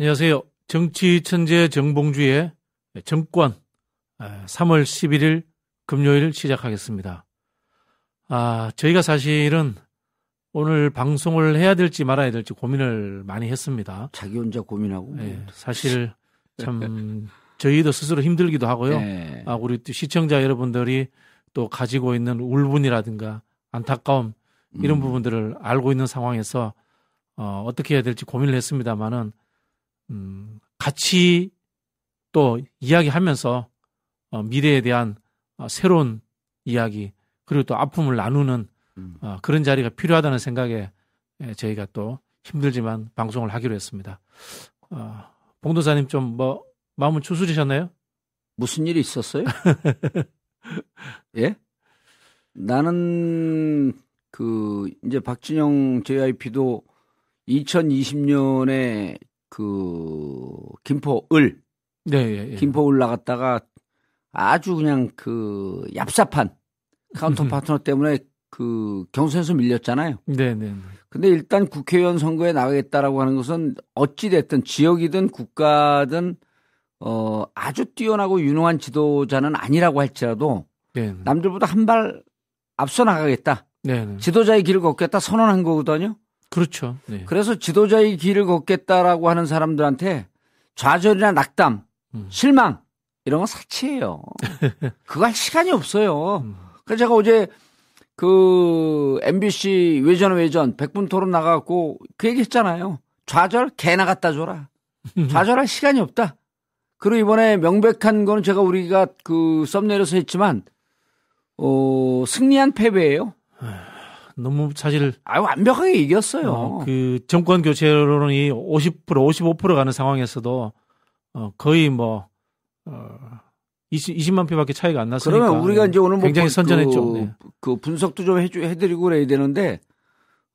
안녕하세요. 정치 천재 정봉주의 정권 3월 11일 금요일 시작하겠습니다. 아, 저희가 사실은 오늘 방송을 해야 될지 말아야 될지 고민을 많이 했습니다. 자기 혼자 고민하고. 네, 사실 참 저희도 스스로 힘들기도 하고요. 네. 아, 우리 시청자 여러분들이 또 가지고 있는 울분이라든가 안타까움 이런 음. 부분들을 알고 있는 상황에서 어, 어떻게 해야 될지 고민을 했습니다만은 음, 같이 또 이야기하면서 어, 미래에 대한 어, 새로운 이야기 그리고 또 아픔을 나누는 음. 어, 그런 자리가 필요하다는 생각에 예, 저희가 또 힘들지만 방송을 하기로 했습니다. 어, 봉도사님 좀 뭐 마음은 추스리셨나요? 무슨 일이 있었어요? 예? 나는 그 이제 박진영 JYP도 2020년에 그 김포을 네, 예, 예. 김포을 나갔다가 아주 그냥 그 얍삽한 counter partner 때문에 그 경선에서 밀렸잖아요. 네, 네, 네. 근데 일단 국회의원 선거에 나가겠다라고 하는 것은 어찌 됐든 지역이든 국가든 어 아주 뛰어나고 유능한 지도자는 아니라고 할지라도 네, 네. 남들보다 한 발 앞서 나가겠다. 네, 네. 지도자의 길을 걷겠다 선언한 거거든요. 그렇죠. 네. 그래서 지도자의 길을 걷겠다라고 하는 사람들한테 좌절이나 낙담, 음. 실망 이런 건 사치예요. 그거 할 시간이 없어요. 음. 그래서 제가 어제 그 MBC 외전 외전 100분 토론 나가고 그 얘기 했잖아요. 좌절 개나 갖다 줘라. 좌절할 시간이 없다. 그리고 이번에 명백한 거는 제가 우리가 그 썸네일에서 했지만 어 승리한 패배예요. 너무 사실 아 완벽하게 이겼어요. 어, 그 정권 교체론이 50% 55% 가는 상황에서도 어, 거의 뭐 어, 20, 20만 표밖에 차이가 안 났으니까 그러면 우리가 이제 오늘 뭐 굉장히 선전했죠. 그, 네. 그 분석도 좀 해주, 해드리고 그래야 되는데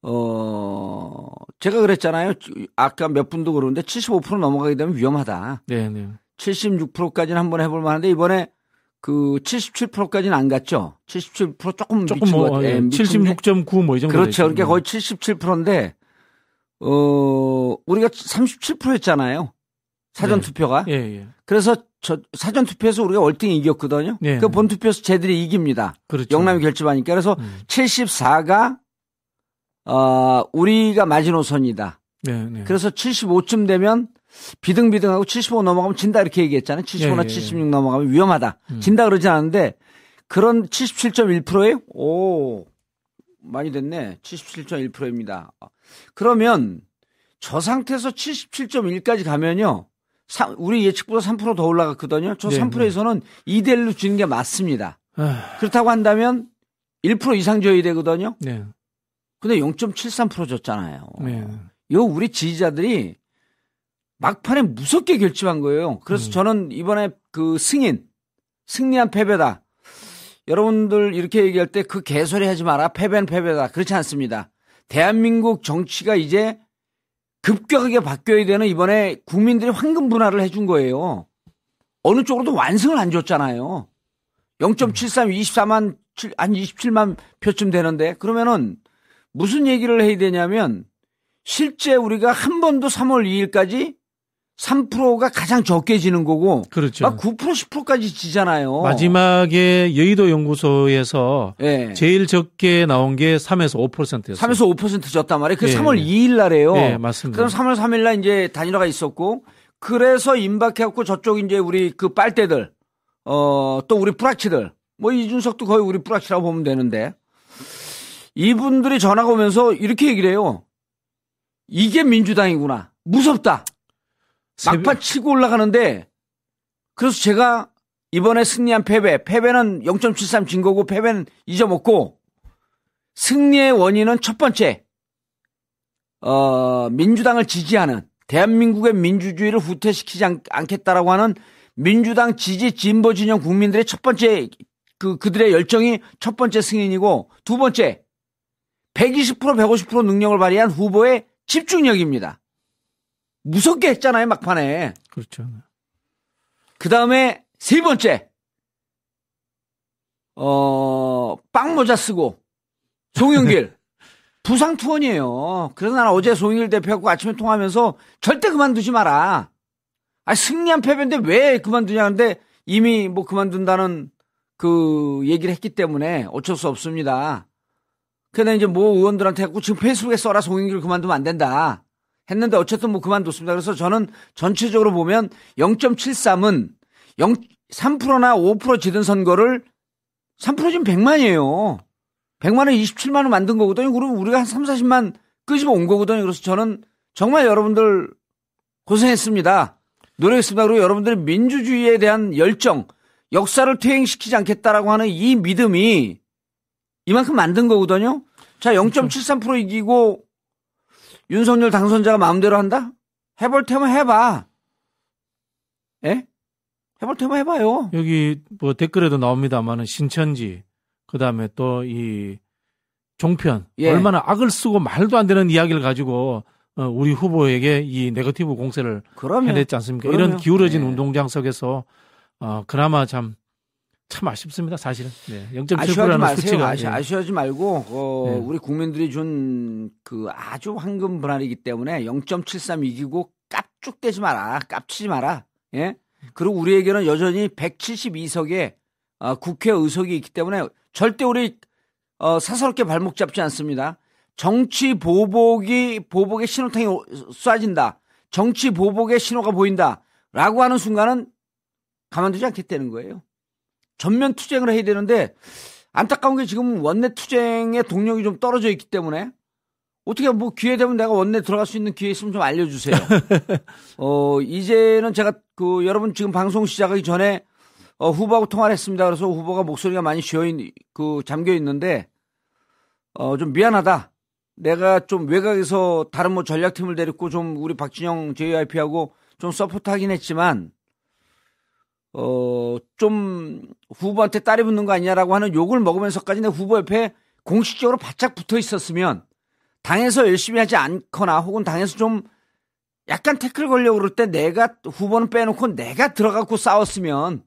어 제가 그랬잖아요. 아까 몇 분도 그러는데 75% 넘어가게 되면 위험하다. 네, 네. 76%까지는 한번 해볼 만한데 이번에 그 77%까지는 안 갔죠. 77% 조금 조금 뭐 예, 76.9뭐 이 정도 그렇죠. 그러니까 거의 77%인데 어 우리가 37%였잖아요. 사전 네. 투표가. 예, 예. 그래서 저 사전 투표에서 우리가 월등히 이겼거든요. 네. 그본 투표에서 쟤들이 이깁니다. 그렇죠. 영남이 결집하니까 그래서 음. 74가 어 우리가 마지노선이다. 네, 네. 그래서 75쯤 되면 비등비등하고 75 넘어가면 진다 이렇게 얘기했잖아요. 75나 예, 76 예, 예. 넘어가면 위험하다. 음. 진다 그러지 않았는데 그런 77.1%에 오 많이 됐네. 77.1%입니다. 그러면 저 상태에서 77.1까지 가면요. 우리 예측보다 3%더 올라갔거든요. 저 네, 3%에서는 네. 2대 1로 지는 게 맞습니다. 아... 그렇다고 한다면 1% 이상 줘야 되거든요. 네. 근데 0.73% 줬잖아요. 네. 이거 우리 지지자들이 막판에 무섭게 결집한 거예요. 그래서 음. 저는 이번에 그 승인, 승리한 패배다. 여러분들 이렇게 얘기할 때 그 개소리 하지 마라. 패배는 패배다. 그렇지 않습니다. 대한민국 정치가 이제 급격하게 바뀌어야 되는 이번에 국민들이 황금 분할을 해준 거예요. 어느 쪽으로도 완승을 안 줬잖아요. 0.73, 24만, 한 27만 표쯤 되는데 그러면은 무슨 얘기를 해야 되냐면 실제 우리가 한 번도 3월 2일까지 3%가 가장 적게 지는 거고 그렇죠. 막 9% 10%까지 지잖아요. 마지막에 여의도 연구소에서 네. 제일 적게 나온 게 3에서 5%였어요. 3에서 5% 졌단 말이에요. 그 네. 3월 2일 날에요. 네, 맞습니다. 그럼 3월 3일 날 이제 단일화가 있었고 그래서 임박해 갖고 저쪽 이제 우리 그 빨대들 어 또 우리 뿌락치들 뭐 이준석도 거의 우리 뿌락치라고 보면 되는데 이분들이 전화가 오면서 이렇게 얘기를 해요. 이게 민주당이구나. 무섭다. 막판 치고 올라가는데 그래서 제가 이번에 승리한 패배, 패배는 0.73 진 거고 패배는 잊어먹고 승리의 원인은 첫 번째 어, 민주당을 지지하는 대한민국의 민주주의를 후퇴시키지 않, 겠다라고 하는 민주당 지지 진보 진영 국민들의 첫 번째 그 그들의 열정이 첫 번째 승인이고 두 번째 120% 150% 능력을 발휘한 후보의 집중력입니다. 무섭게 했잖아요, 막판에. 그렇죠. 그 다음에 세 번째, 어, 빵모자 쓰고, 송영길. 부상 투원이에요. 그래서 나는 어제 송일 대표하고 아침에 통화하면서 절대 그만두지 마라. 아 승리한 패배인데 왜 그만두냐 근데 이미 뭐 그만둔다는 그 얘기를 했기 때문에 어쩔 수 없습니다. 그런데 이제 뭐 의원들한테 했고 지금 페이스북에 써라 송영길 그만두면 안 된다. 했는데 어쨌든 뭐 그만뒀습니다. 그래서 저는 전체적으로 보면 0.73은 0, 3%나 5% 지든 선거를 3%면 100만이에요. 100만원 27만원 만든 거거든요. 그럼 우리가 한 3, 40만 끄집어 온 거거든요. 그래서 저는 정말 여러분들 고생했습니다. 노력했습니다. 그리고 여러분들의 민주주의에 대한 열정, 역사를 퇴행시키지 않겠다라고 하는 이 믿음이 이만큼 만든 거거든요. 자, 0.73% 이기고 윤석열 당선자가 마음대로 한다? 해볼 테면 해봐. 예? 해볼 테면 해봐요. 여기 뭐 댓글에도 나옵니다만은 신천지, 그 다음에 또 이 종편, 예. 얼마나 악을 쓰고 말도 안 되는 이야기를 가지고 어, 우리 후보에게 이 네거티브 공세를 그럼요. 해냈지 않습니까? 그럼요. 이런 기울어진 예. 운동장 속에서 어, 그나마 참, 참 아쉽습니다, 사실은. 네. 0.7%라는 수치가. 아쉬, 아쉬워하지 말고, 어, 네. 우리 국민들이 준 그 아주 황금 분할이기 때문에 0.73 이기고 깝죽대지 마라. 깝치지 마라. 예? 그리고 우리에게는 여전히 172석의 어, 국회 의석이 있기 때문에 절대 우리 어, 사사롭게 발목 잡지 않습니다. 정치 보복이 보복의 신호탄이 쏴진다. 정치 보복의 신호가 보인다. 라고 하는 순간은 가만두지 않겠다는 거예요. 전면 투쟁을 해야 되는데 안타까운 게 지금 원내 투쟁의 동력이 좀 떨어져 있기 때문에 어떻게 뭐 기회 되면 내가 원내 들어갈 수 있는 기회 있으면 좀 알려주세요. 어 이제는 제가 그 여러분 지금 방송 시작하기 전에 어, 후보하고 통화를 했습니다. 그래서 후보가 목소리가 많이 쉬어 있, 그 잠겨 있는데 어 좀 미안하다. 내가 좀 외곽에서 다른 뭐 전략팀을 데리고 좀 우리 박진영 JYP하고 좀 support하긴 했지만 어, 좀 후보한테 따리 붙는 거 아니냐라고 하는 욕을 먹으면서까지 내 후보 옆에 공식적으로 바짝 붙어 있었으면 당에서 열심히 하지 않거나 혹은 당에서 좀 약간 태클 걸려고 그럴 때 내가 후보는 빼놓고 내가 들어가고 싸웠으면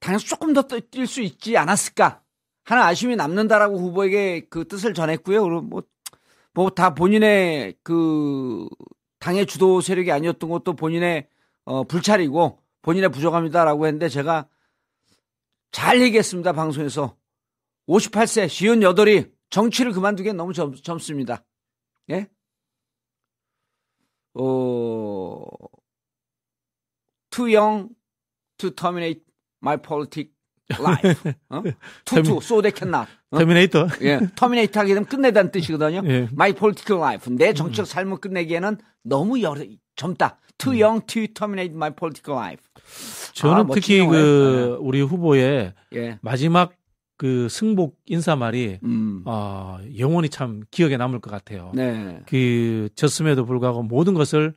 당에서 조금 더 뛸 수 있지 않았을까 하는 아쉬움이 남는다라고 후보에게 그 뜻을 전했고요. 그리고 뭐, 뭐 다 본인의 그 당의 주도 세력이 아니었던 것도 본인의 어, 불찰이고 본인의 부족합니다라고 했는데 제가 잘 얘기했습니다. 방송에서. 58세, 58이 정치를 그만두기엔 너무 젊, 젊습니다. 예? 어, too young to terminate my politic life. 어? they cannot. 어? 터미네이터. 예. 터미네이터 하게 되면 끝내다는 뜻이거든요. 예. my political life. 내 정치적 삶을 끝내기에는 너무 여러, 젊다. too young to terminate my political life. 저는 아, 특히 그 우리 후보의 예. 마지막 그 승복 인사말이 음. 어, 영원히 참 기억에 남을 것 같아요. 네. 그 졌음에도 불구하고 모든 것을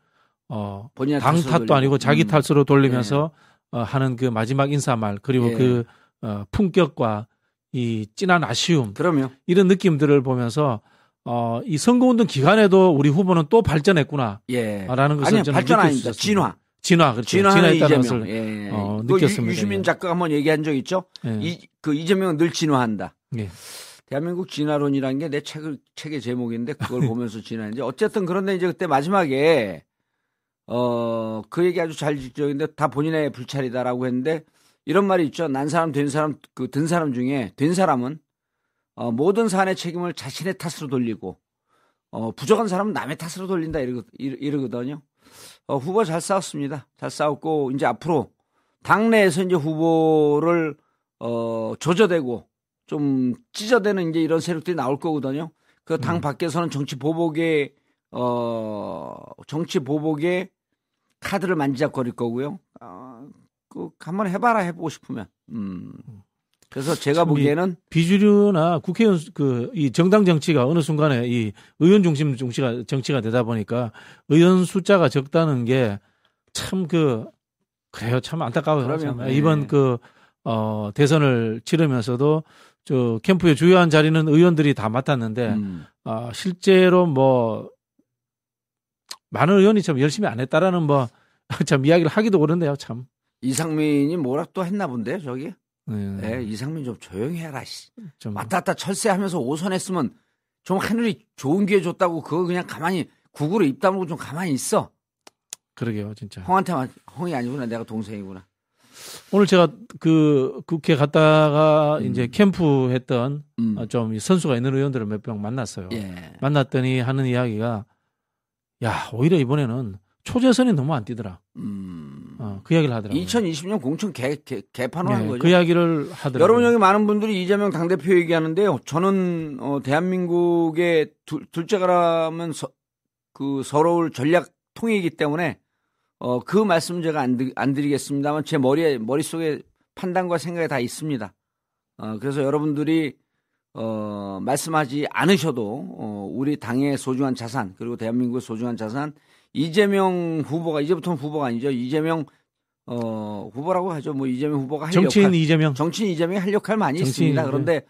어, 당 탓도 돌리고. 아니고 자기 음. 탓으로 돌리면서 네. 어, 하는 그 마지막 인사말 그리고 예. 그 어, 품격과 이 진한 아쉬움 그럼요. 이런 느낌들을 보면서 어, 이 선거운동 기간에도 우리 후보는 또 발전했구나. 예. 라는 것을 아니요, 저는 발전 아닙니다. 진화. 진화, 그렇죠. 진화했다는 것을 예. 어, 그 느꼈습니다. 유시민 예. 작가가 한번 얘기한 적 있죠. 예. 이, 그 이재명은 늘 진화한다. 예. 대한민국 진화론이라는 게 내 책을 책의 제목인데 그걸 보면서 진화했는지 어쨌든 그런데 이제 그때 마지막에 어 그 얘기 아주 잘 지적인데 다 본인의 불찰이다라고 했는데 이런 말이 있죠. 난 사람 된 사람 그 든 사람 중에 된 사람은 어, 모든 사안의 책임을 자신의 탓으로 돌리고 어, 부족한 사람은 남의 탓으로 돌린다 이러, 이러 거든요. 어, 후보 잘 싸웠습니다. 잘 싸웠고 이제 앞으로 당내에서 이제 후보를 어, 조져대고 좀 찢어대는 이제 이런 세력들이 나올 거거든요. 그당 음. 밖에서는 정치 보복의 어, 정치 보복의 카드를 만지작거릴 거고요. 어, 그 한번 해봐라 해보고 싶으면. 음. 그래서 제가 보기에는 비주류나 국회의원 그 이 정당 정치가 어느 순간에 이 의원 중심 정치가 정치가 되다 보니까 의원 숫자가 적다는 게 참 그 그래요 참 안타까워요. 네. 이번 그 어, 대선을 치르면서도 저 캠프의 주요한 자리는 의원들이 다 맡았는데 음. 어, 실제로 뭐 많은 의원이 참 열심히 안 했다라는 뭐 참 이야기를 하기도 그런데요 참. 이상민이 뭐라 또 했나 본데요 저기. 네. 네, 이상민 좀 조용히 해라. 씨. 좀... 왔다 갔다 철새하면서 오선 했으면 좀 하늘이 좋은 기회 줬다고 그거 그냥 가만히 국으로 입 다물고 좀 가만히 있어. 그러게요, 진짜. 형한테만 형이 아니구나, 내가 동생이구나. 오늘 제가 그 국회 갔다가 음. 이제 캠프 했던 음. 어, 좀 선수가 있는 의원들을 몇 명 만났어요. 예. 만났더니 하는 이야기가 야 오히려 이번에는 초재선이 너무 안 뛰더라. 음. 어, 그 이야기를 하더라고요. 2020년 공천 개, 개, 개판을 네, 한 거죠. 그 이야기를 하더라고요. 여러분 여기 많은 분들이 이재명 당대표 얘기하는데요. 저는 어, 대한민국의 둘, 둘째가라면 서, 그 서러울 전략 통이기 때문에 어, 그 말씀 제가 안, 드, 안 드리겠습니다만 제 머리에, 머릿속에 판단과 생각이 다 있습니다. 어, 그래서 여러분들이 어, 말씀하지 않으셔도 어, 우리 당의 소중한 자산 그리고 대한민국의 소중한 자산 이재명 후보가 이제부터는 후보가 아니죠. 이재명 어, 후보라고 하죠. 뭐 이재명 후보가 할 정치인 역할, 이재명 정치인 이재명이 할 역할 많이 있습니다. 그런데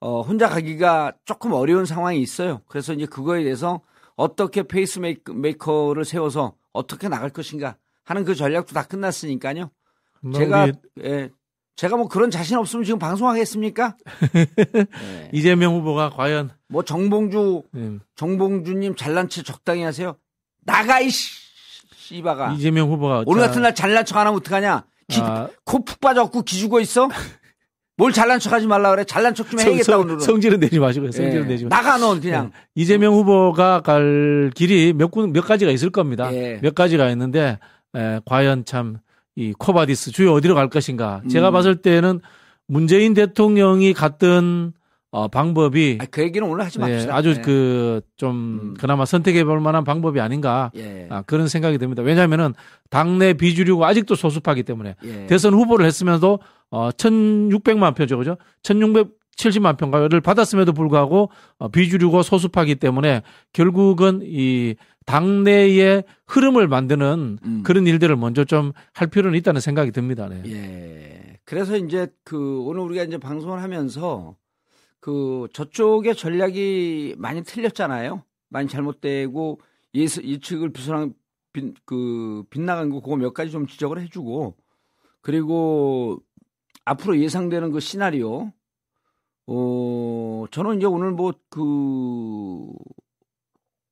어, 혼자 가기가 조금 어려운 상황이 있어요. 그래서 이제 그거에 대해서 어떻게 페이스메이커를 세워서 어떻게 나갈 것인가 하는 그 전략도 다 끝났으니까요. 뭐 제가. 예, 제가 뭐 그런 자신 없으면 지금 방송하겠습니까? 네. 이재명 후보가 과연 뭐 정봉주 네. 정봉주님 잘난 체 적당히 하세요. 나가 이 씨바가 이재명 후보가 오늘 같은 날 잘난 척 안 하면 어떡하냐? 아... 코푹 빠졌고 기죽어 있어? 뭘 잘난 척하지 말라 그래. 잘난 척 좀 해야겠다 오늘은. 성질은 내지 마시고요. 성질은 예. 내지 마시고. 나가 너 그냥. 네. 이재명 후보가 갈 길이 몇, 몇 가지가 있을 겁니다. 예. 몇 가지가 있는데 에, 과연 참 이 Quo vadis 주여 어디로 갈 것인가. 음. 제가 봤을 때는 문재인 대통령이 갔던 어, 방법이 아, 그 얘기는 오늘 하지 맙시다. 예, 아주 네. 그좀 음. 그나마 선택해 볼 만한 방법이 아닌가 예. 아, 그런 생각이 듭니다. 왜냐하면은 당내 비주류가 아직도 소수파기 때문에 예. 대선 후보를 했으면서 어, 1,600만 표죠, 그죠? 1,670만 표가를 받았음에도 불구하고 어, 비주류고 소수파기 때문에 결국은 이 당내의 흐름을 만드는 음. 그런 일들을 먼저 좀 할 필요는 있다는 생각이 듭니다. 네. 예. 그래서 이제 그 오늘 우리가 이제 방송을 하면서 그 저쪽의 전략이 많이 틀렸잖아요. 많이 잘못되고 예측을 비선한 그 빗나간 거 그거 몇 가지 좀 지적을 해주고 그리고 앞으로 예상되는 그 시나리오, 어, 저는 이제 오늘 뭐 그,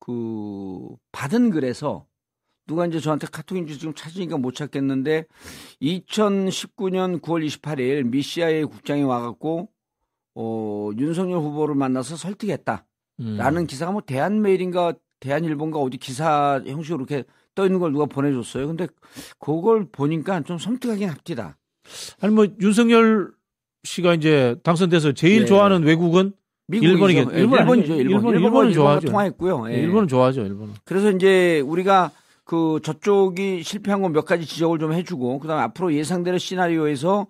그, 받은 글에서 누가 이제 저한테 카톡인지 지금 찾으니까 못 찾겠는데 2019년 9월 28일 미시아의 국장이 와갖고 어, 윤석열 후보를 만나서 설득했다. 라는 음. 기사가 뭐 대한메일인가 대한일보인가 어디 기사 형식으로 이렇게 떠 있는 걸 누가 보내줬어요. 근데 그걸 보니까 좀 섬뜩하긴 합니다. 아니 뭐 윤석열 씨가 이제 당선돼서 제일 네. 좋아하는 외국은 일본이겠 일본 일본이죠. 일본. 일본, 일본은 좋아하죠. 통화했고요. 예. 일본은 좋아하죠. 일본은. 그래서 이제 우리가 그 저쪽이 실패한 건 몇 가지 지적을 좀 해주고 그다음에 앞으로 예상되는 시나리오에서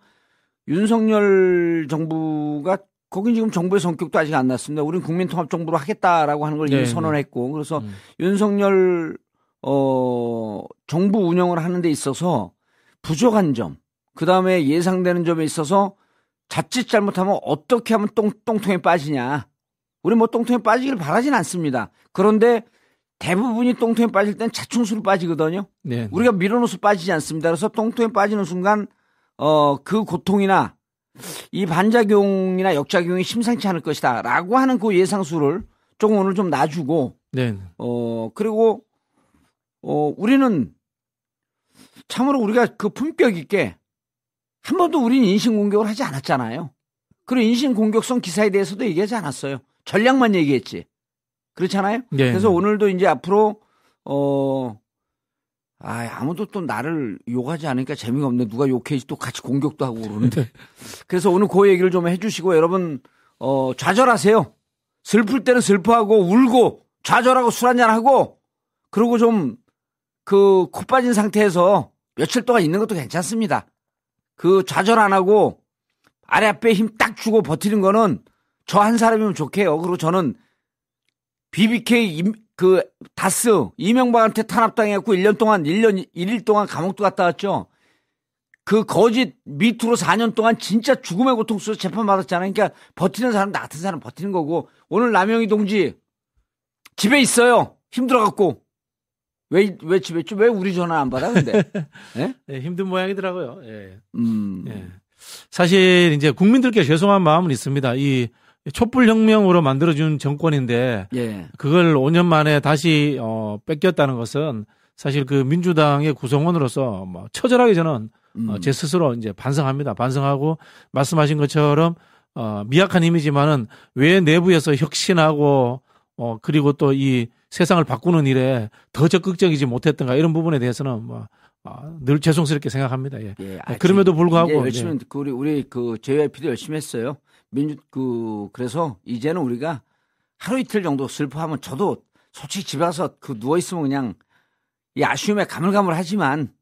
윤석열 정부가 거긴 지금 정부의 성격도 아직 안 났습니다. 우리는 국민통합 정부로 하겠다라고 하는 걸 이미 네, 네. 선언했고 그래서 음. 윤석열 어 정부 운영을 하는 데 있어서 부족한 점 그 다음에 예상되는 점에 있어서 자칫 잘못하면 어떻게 하면 똥, 똥통에 빠지냐. 우리 뭐 똥통에 빠지길 바라진 않습니다. 그런데 대부분이 똥통에 빠질 땐 자충수로 빠지거든요. 네. 우리가 밀어넣어서 빠지지 않습니다. 그래서 똥통에 빠지는 순간 어, 그 고통이나 이 반작용이나 역작용이 심상치 않을 것이다. 라고 하는 그 예상수를 조금 오늘 좀 놔주고. 네. 어, 그리고, 어, 우리는 참으로 우리가 그 품격 있게 한 번도 우리는 인신공격을 하지 않았잖아요. 그리고 인신공격성 기사에 대해서도 얘기하지 않았어요. 전략만 얘기했지. 그렇잖아요? 네. 그래서 오늘도 이제 앞으로, 어, 아, 아무도 또 나를 욕하지 않으니까 재미가 없네. 누가 욕해지 또 같이 공격도 하고 그러는데. 그래서 오늘 그 얘기를 좀 해주시고 여러분, 어, 좌절하세요. 슬플 때는 슬퍼하고 울고 좌절하고 술 한잔하고 그리고 좀 그 코 빠진 상태에서 며칠 동안 있는 것도 괜찮습니다. 그 좌절 안 하고 앞에 힘딱 주고 버티는 거는 저 한 사람이면 좋게요. 그리고 저는 BBK 임, 그 다스 이명박한테 탄압당해갖고 1년 동안 1년 1일 동안 감옥도 갔다 왔죠. 그 거짓 미투로 4년 동안 진짜 죽음의 고통 속에서 재판받았잖아요. 그러니까 버티는 사람 나 같은 사람 버티는 거고 오늘 남영희 동지 집에 있어요. 힘들어갖고 왜, 왜 집에 있죠? 왜 우리 전화 안 받아, 근데? 네? 네, 힘든 모양이더라고요. 예. 음. 예. 사실 이제 국민들께 죄송한 마음은 있습니다. 이 촛불혁명으로 만들어준 정권인데 예. 그걸 5년 만에 다시 어, 뺏겼다는 것은 사실 그 민주당의 구성원으로서 뭐 처절하게 저는 어, 음. 어, 제 스스로 이제 반성합니다. 반성하고 말씀하신 것처럼 어, 미약한 이미지만은 왜 내부에서 혁신하고 어 그리고 또이 세상을 바꾸는 일에 더 적극적이지 못했던가 이런 부분에 대해서는 뭐 아, 늘 죄송스럽게 생각합니다. 예. 예 아, 그럼에도 불구하고 예, 열심히 예. 우리 우리 그 JYP도 열심히 했어요. 민주 그 그래서 이제는 우리가 하루 이틀 정도 슬퍼하면 저도 솔직히 집에 가서 그 누워 있으면 그냥 이 아쉬움에 가물가물하지만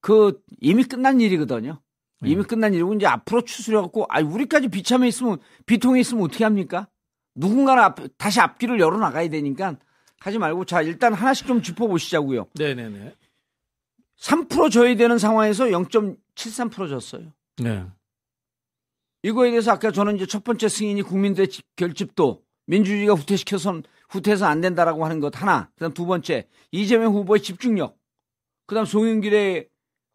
그 이미 끝난 일이거든요. 이미 음. 끝난 일이고 이제 앞으로 추스려 갖고 아 우리까지 비참해 있으면 비통해 있으면 어떻게 합니까? 누군가는 앞, 다시 앞길을 열어 나가야 되니까 하지 말고 자 일단 하나씩 좀 짚어 보시자고요. 네네네. 3% 줘야 되는 상황에서 0.73% 줬어요. 네. 이거에 대해서 아까 저는 이제 첫 번째 승인이 국민들의 결집도 민주주의가 후퇴시켜선 후퇴해서 안 된다라고 하는 것 하나. 그다음 두 번째 이재명 후보의 집중력. 그다음 송영길의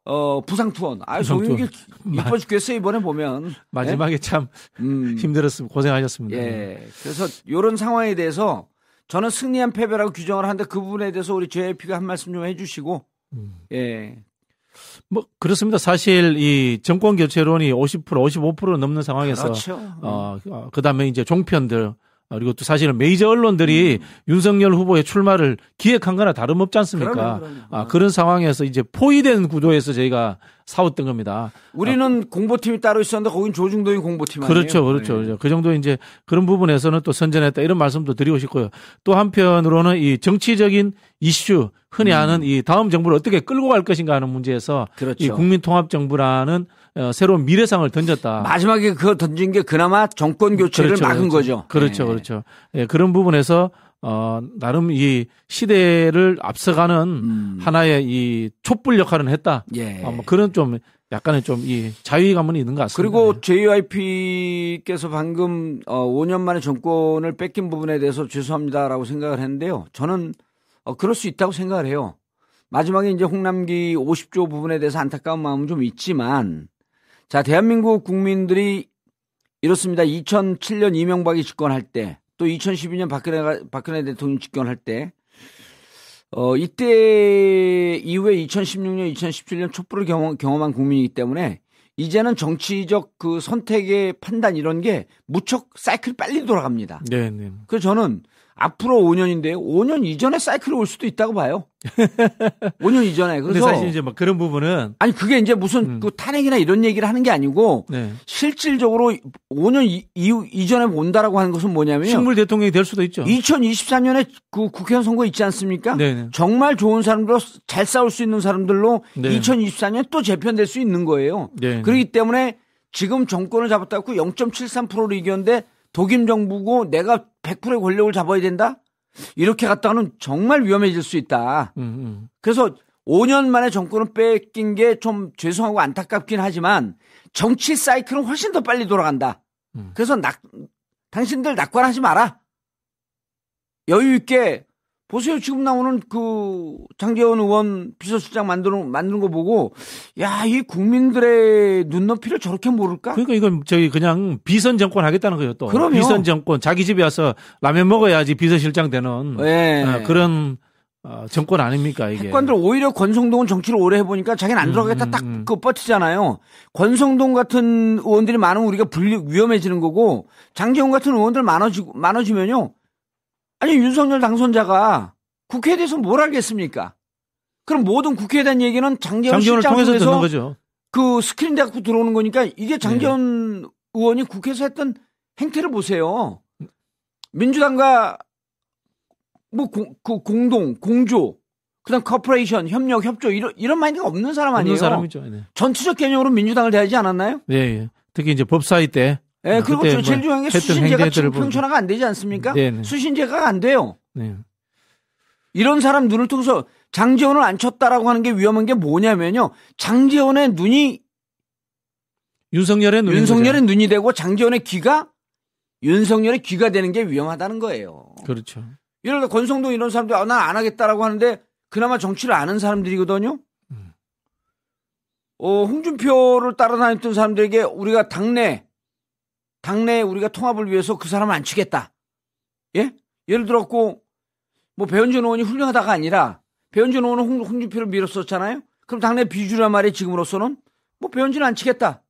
어 부상 투혼. 아 송영길 이뻐 죽겠어요 이번에 보면. 마지막에 네? 참 음. 힘들었습니다. 고생하셨습니다. 예. 그래서 이런 상황에 대해서 저는 승리한 패배라고 규정을 하는데 그 부분에 대해서 우리 JP가 한 말씀 좀 해주시고 음. 예. 뭐 그렇습니다. 사실 이 정권 교체론이 50% 55% 넘는 상황에서 그렇죠. 어, 어 그다음에 이제 종편들 그리고 또 사실은 메이저 언론들이 음. 윤석열 후보의 출마를 기획한 거나 다름없지 않습니까? 그러면, 그러면. 아, 그런 상황에서 이제 포위된 구도에서 저희가 싸웠던 겁니다. 우리는 아, 공보팀이 따로 있었는데 거긴 조중동이 공보팀 아니에요? 그렇죠. 그렇죠. 네. 그 정도 이제 그런 부분에서는 또 선전했다 이런 말씀도 드리고 싶고요. 또 한편으로는 이 정치적인 이슈 흔히 음. 하는 이 다음 정부를 어떻게 끌고 갈 것인가 하는 문제에서 그렇죠. 이 국민통합정부라는 어, 새로운 미래상을 던졌다. 마지막에 그거 던진 게 그나마 정권 교체를 그렇죠, 막은 그렇죠. 거죠. 그렇죠, 네. 그렇죠. 예, 그런 부분에서 어, 나름 이 시대를 앞서가는 음. 하나의 이 촛불 역할은 했다. 예. 어, 뭐 그런 좀 약간의 좀 이 자위감은 있는 것 같습니다. 그리고 JYP께서 방금 어, 5년 만에 정권을 뺏긴 부분에 대해서 죄송합니다라고 생각을 했는데요. 저는 어, 그럴 수 있다고 생각을 해요. 마지막에 이제 홍남기 50조 부분에 대해서 안타까운 마음은 좀 있지만 자, 대한민국 국민들이 이렇습니다. 2007년 이명박이 집권할 때, 또 2012년 박근혜가, 박근혜 대통령 집권할 때, 어, 이때 이후에 2016년, 2017년 촛불을 경험, 경험한 국민이기 때문에 이제는 정치적 그 선택의 판단 이런 게 무척 사이클 빨리 돌아갑니다. 네, 네. 그래서 저는 앞으로 5년인데요. 5년 이전에 사이클이 올 수도 있다고 봐요. 5년 이전에. 그래서 사실 이제 뭐 그런 부분은 아니 그게 이제 무슨 음. 그 탄핵이나 이런 얘기를 하는 게 아니고 네. 실질적으로 5년 이, 이후 이전에 온다라고 하는 것은 뭐냐면 식물 대통령이 될 수도 있죠. 2024년에 그 국회의원 선거 있지 않습니까? 네네. 정말 좋은 사람들로 잘 싸울 수 있는 사람들로 네. 2024년 또 재편될 수 있는 거예요. 네. 그렇기 때문에 지금 정권을 잡았다고 0.73%로 이겼는데 독임 정부고 내가 100%의 권력을 잡아야 된다? 이렇게 갔다가는 정말 위험해질 수 있다. 음, 음. 그래서 5년 만에 정권을 뺏긴 게 좀 죄송하고 안타깝긴 하지만 정치 사이클은 훨씬 더 빨리 돌아간다. 음. 그래서 낙, 당신들 낙관하지 마라. 여유 있게 보세요. 지금 나오는 그 장재원 의원 비서실장 만드는 만드는 거 보고 야, 이 국민들의 눈높이를 저렇게 모를까? 그러니까 이건 저기 그냥 비선 정권 하겠다는 거예요, 또. 그럼요. 비선 정권 자기 집에 와서 라면 먹어야지 비서실장 되는 네. 어, 그런 어, 정권 아닙니까 이게? 핵관들 오히려 권성동은 정치를 오래 해보니까 자기는 안 들어가겠다 음, 음, 딱그 음. 버티잖아요. 권성동 같은 의원들이 많으면 우리가 불리 위험해지는 거고 장제원 같은 의원들 많아지고 많아지면요 아니 윤석열 당선자가 국회에 대해서 뭘 알겠습니까? 그럼 모든 국회에 대한 얘기는 장제원 장제원을 통해서 듣는 거죠. 그 스크린 돼갖고 들어오는 거니까 이게 장제원 네. 의원이 국회에서 했던 행태를 보세요. 민주당과 뭐 공, 그 공동 공조 그다음 cooperation 협력 협조 이런 이런 마인드가 없는 사람 아니에요. 없는 사람이죠. 네. 전투적 개념으로 민주당을 대하지 않았나요? 네, 예. 특히 이제 법사위 때 예, 네, 그리고 제일 중요한 게 수신제가 평천화가 안 되지 않습니까? 네네. 네. 수신제가 안 돼요. 네. 이런 사람 눈을 통해서 장재원을 안 쳤다라고 하는 게 위험한 게 뭐냐면요. 장재원의 눈이 윤석열의 눈이 윤석열의 거죠. 눈이 되고 장재원의 귀가 윤석열의 귀가 되는 게 위험하다는 거예요. 그렇죠. 예를 들어 권성동 이런 사람들 아, 난안 하겠다라고 하는데 그나마 정치를 아는 사람들이거든요. 음. 어, 홍준표를 따라다녔던 사람들에게 우리가 당내 당내 우리가 통합을 위해서 그 사람 안 치겠다. 예? 예를 들었고 뭐 배현준 의원이 훌륭하다가 아니라 배현준 의원은 홍, 홍준표를 밀었었잖아요. 그럼 당내 비주란 말이 지금으로서는 뭐 배현준 안 치겠다.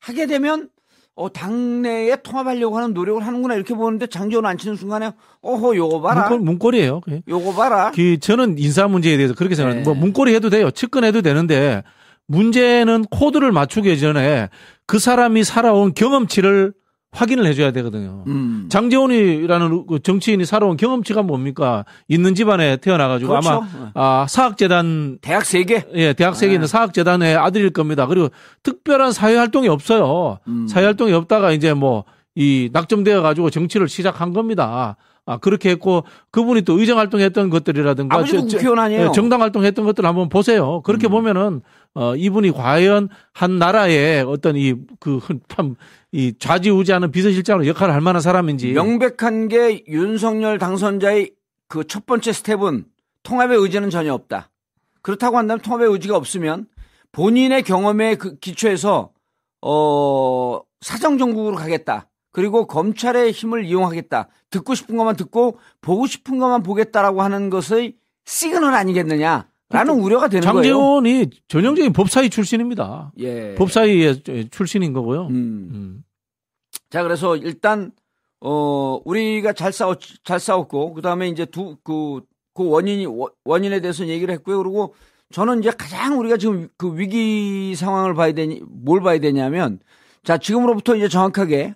하게 되면 어, 당내에 통합하려고 하는 노력을 하는구나 이렇게 보는데 장재원 안 치는 순간에 어허 요거 봐라. 문골이에요. 그게. 요거 봐라. 그 저는 인사 문제에 대해서 그렇게 생각합니다. 네. 뭐 문골이 해도 돼요. 측근해도 되는데 문제는 코드를 맞추기 전에 그 사람이 살아온 경험치를 확인을 해줘야 되거든요. 음. 장재원이라는 그 정치인이 살아온 경험치가 뭡니까? 있는 집안에 태어나가지고 그렇죠. 아마 네. 아, 사학재단 대학 세계 예 대학 세계 네. 있는 사학재단의 아들일 겁니다. 그리고 특별한 사회 활동이 없어요. 음. 사회 활동이 없다가 이제 뭐 이 낙점되어 가지고 정치를 시작한 겁니다. 아, 그렇게 했고, 그분이 또 의정 활동했던 것들이라든가. 국회의원 아니에요? 예, 정당 활동했던 것들 한번 보세요. 그렇게 음. 보면은, 어, 이분이 과연 한 나라의 어떤 이, 그, 참, 이 좌지우지하는 비서실장으로 역할을 할 만한 사람인지. 명백한 게 윤석열 당선자의 그 첫 번째 스텝은 통합의 의지는 전혀 없다. 그렇다고 한다면 통합의 의지가 없으면 본인의 경험에 그 기초해서, 어, 사정정국으로 가겠다. 그리고 검찰의 힘을 이용하겠다. 듣고 싶은 것만 듣고 보고 싶은 것만 보겠다라고 하는 것의 시그널 아니겠느냐. 라는 그렇죠. 우려가 되는 장재원이 거예요. 장재원이 전형적인 법사위 출신입니다. 예. 법사위의 출신인 거고요. 음. 음. 자, 그래서 일단, 어, 우리가 잘 싸웠, 잘 싸웠고, 그 다음에 이제 두, 그, 그 원인이, 원인에 대해서 얘기를 했고요. 그리고 저는 이제 가장 우리가 지금 그 위기 상황을 봐야 되니, 뭘 봐야 되냐면, 자, 지금으로부터 이제 정확하게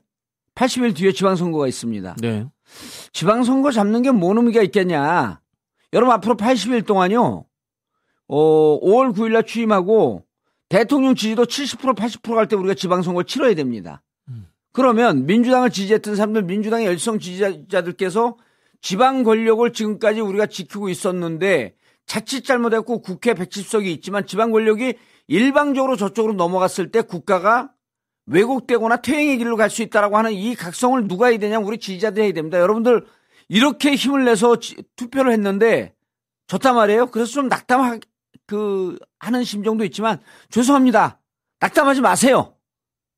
80일 뒤에 지방선거가 있습니다. 네. 지방선거 잡는 게 뭔 의미가 있겠냐. 여러분 앞으로 80일 동안요. 어, 5월 9일 날 취임하고 대통령 지지도 70% 80%갈 때 우리가 지방선거를 치러야 됩니다. 음. 그러면 민주당을 지지했던 사람들 민주당의 열성 지지자들께서 지방 권력을 지금까지 우리가 지키고 있었는데 자칫 잘못했고 국회 110석이 있지만 지방 권력이 일방적으로 저쪽으로 넘어갔을 때 국가가 왜곡되거나 퇴행의 길로 갈 수 있다라고 하는 이 각성을 누가 해야 되냐 우리 지지자들이 해야 됩니다. 여러분들 이렇게 힘을 내서 지, 투표를 했는데 좋단 말이에요. 그래서 좀 낙담하 그 하는 심정도 있지만 죄송합니다. 낙담하지 마세요.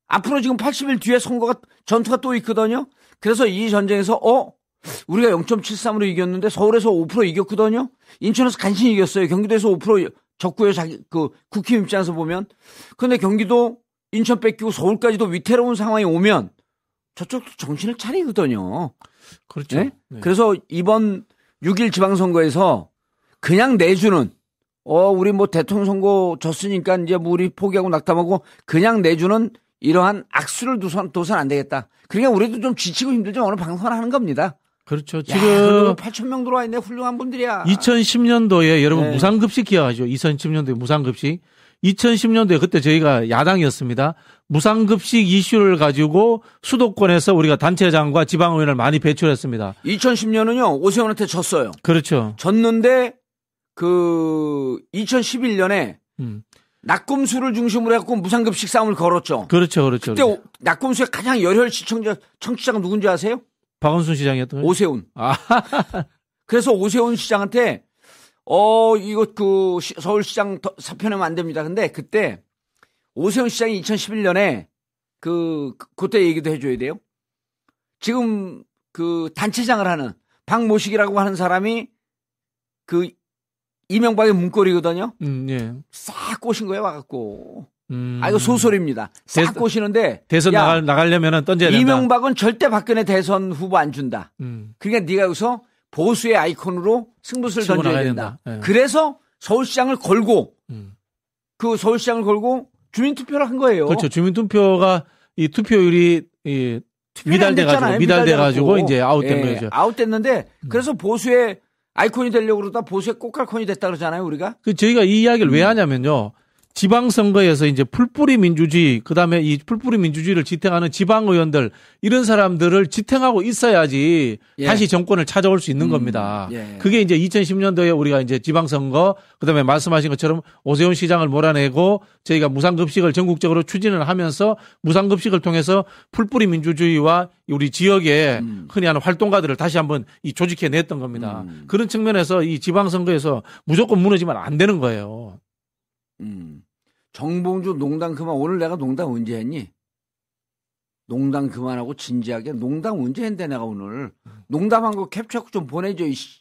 앞으로 지금 80일 뒤에 선거가 전투가 또 있거든요. 그래서 이 전쟁에서 어 우리가 0.73으로 이겼는데 서울에서 5% 이겼거든요. 인천에서 간신히 이겼어요. 경기도에서 5% 적고요. 자기 그 국힘 입장에서 보면. 근데 경기도 인천 뺏기고 서울까지도 위태로운 상황이 오면 저쪽도 정신을 차리거든요. 그렇죠. 네? 네. 그래서 이번 6일 지방선거에서 그냥 내주는 어 우리 뭐 대통령 선거 졌으니까 이제 뭐 우리 포기하고 낙담하고 그냥 내주는 이러한 악수를 두선 둬선 안 되겠다. 그러니까 우리도 좀 지치고 힘들죠. 오늘 방송을 하는 겁니다. 그렇죠. 지금 8천 명 들어와 있네. 훌륭한 분들이야. 2010년도에 여러분 네. 무상급식 기억하죠? 2010년도에 무상급식. 2010년도에 그때 저희가 야당이었습니다. 무상급식 이슈를 가지고 수도권에서 우리가 단체장과 지방의원을 많이 배출했습니다. 2010년은요 오세훈한테 졌어요. 그렇죠. 졌는데 그 2011년에 음. 낙검수를 중심으로 해갖고 무상급식 싸움을 걸었죠. 그렇죠, 그렇죠. 그때 그렇죠. 낙검수의 가장 열혈 시청자 청취자가 누군지 아세요? 박원순 시장이었던 오세훈. 아. 그래서 오세훈 시장한테 어, 이거 그 서울시장 사표내면 안 됩니다. 근데 그때 오세훈 시장이 2011년에 그, 그때 얘기도 해줘야 돼요. 지금 그 단체장을 하는 박모식이라고 하는 사람이 그 이명박의 문고리거든요. 음, 예. 싹 꼬신 거예요, 와갖고. 음. 아, 이거 소설입니다. 싹 대, 꼬시는데. 대선 야, 나갈, 나가려면 던져야 된다. 이명박은 절대 박근혜 대선 후보 안 준다. 음. 그러니까 네가 여기서 보수의 아이콘으로 승부수를 던져야 된다. 된다. 네. 그래서 서울시장을 걸고 음. 그 서울시장을 걸고 주민투표를 한 거예요. 그렇죠. 주민투표가 이 투표율이 이 미달돼 가지고 미달돼 가지고 이제 아웃된 예, 거죠. 아웃됐는데 음. 그래서 보수의 아이콘이 되려고 그러다 보수의 꽃갈콘이 됐다 그러잖아요, 우리가. 그 저희가 이 이야기를 음. 왜 하냐면요. 지방선거에서 이제 풀뿌리 민주주의, 그 다음에 이 풀뿌리 민주주의를 지탱하는 지방의원들, 이런 사람들을 지탱하고 있어야지 예. 다시 정권을 찾아올 수 있는 음, 겁니다. 예. 그게 이제 2010년도에 우리가 이제 지방선거, 그 다음에 말씀하신 것처럼 오세훈 시장을 몰아내고 저희가 무상급식을 전국적으로 추진을 하면서 무상급식을 통해서 풀뿌리 민주주의와 우리 지역에 음. 흔히 하는 활동가들을 다시 한번 이 조직해 냈던 겁니다. 음. 그런 측면에서 이 지방선거에서 무조건 무너지면 안 되는 거예요. 음. 정봉주 농담 그만 오늘 내가 농담 언제 했니? 농담 그만하고 진지하게 농담 언제 했는데 내가 오늘 농담한 거 캡처하고 좀 보내줘 이씨.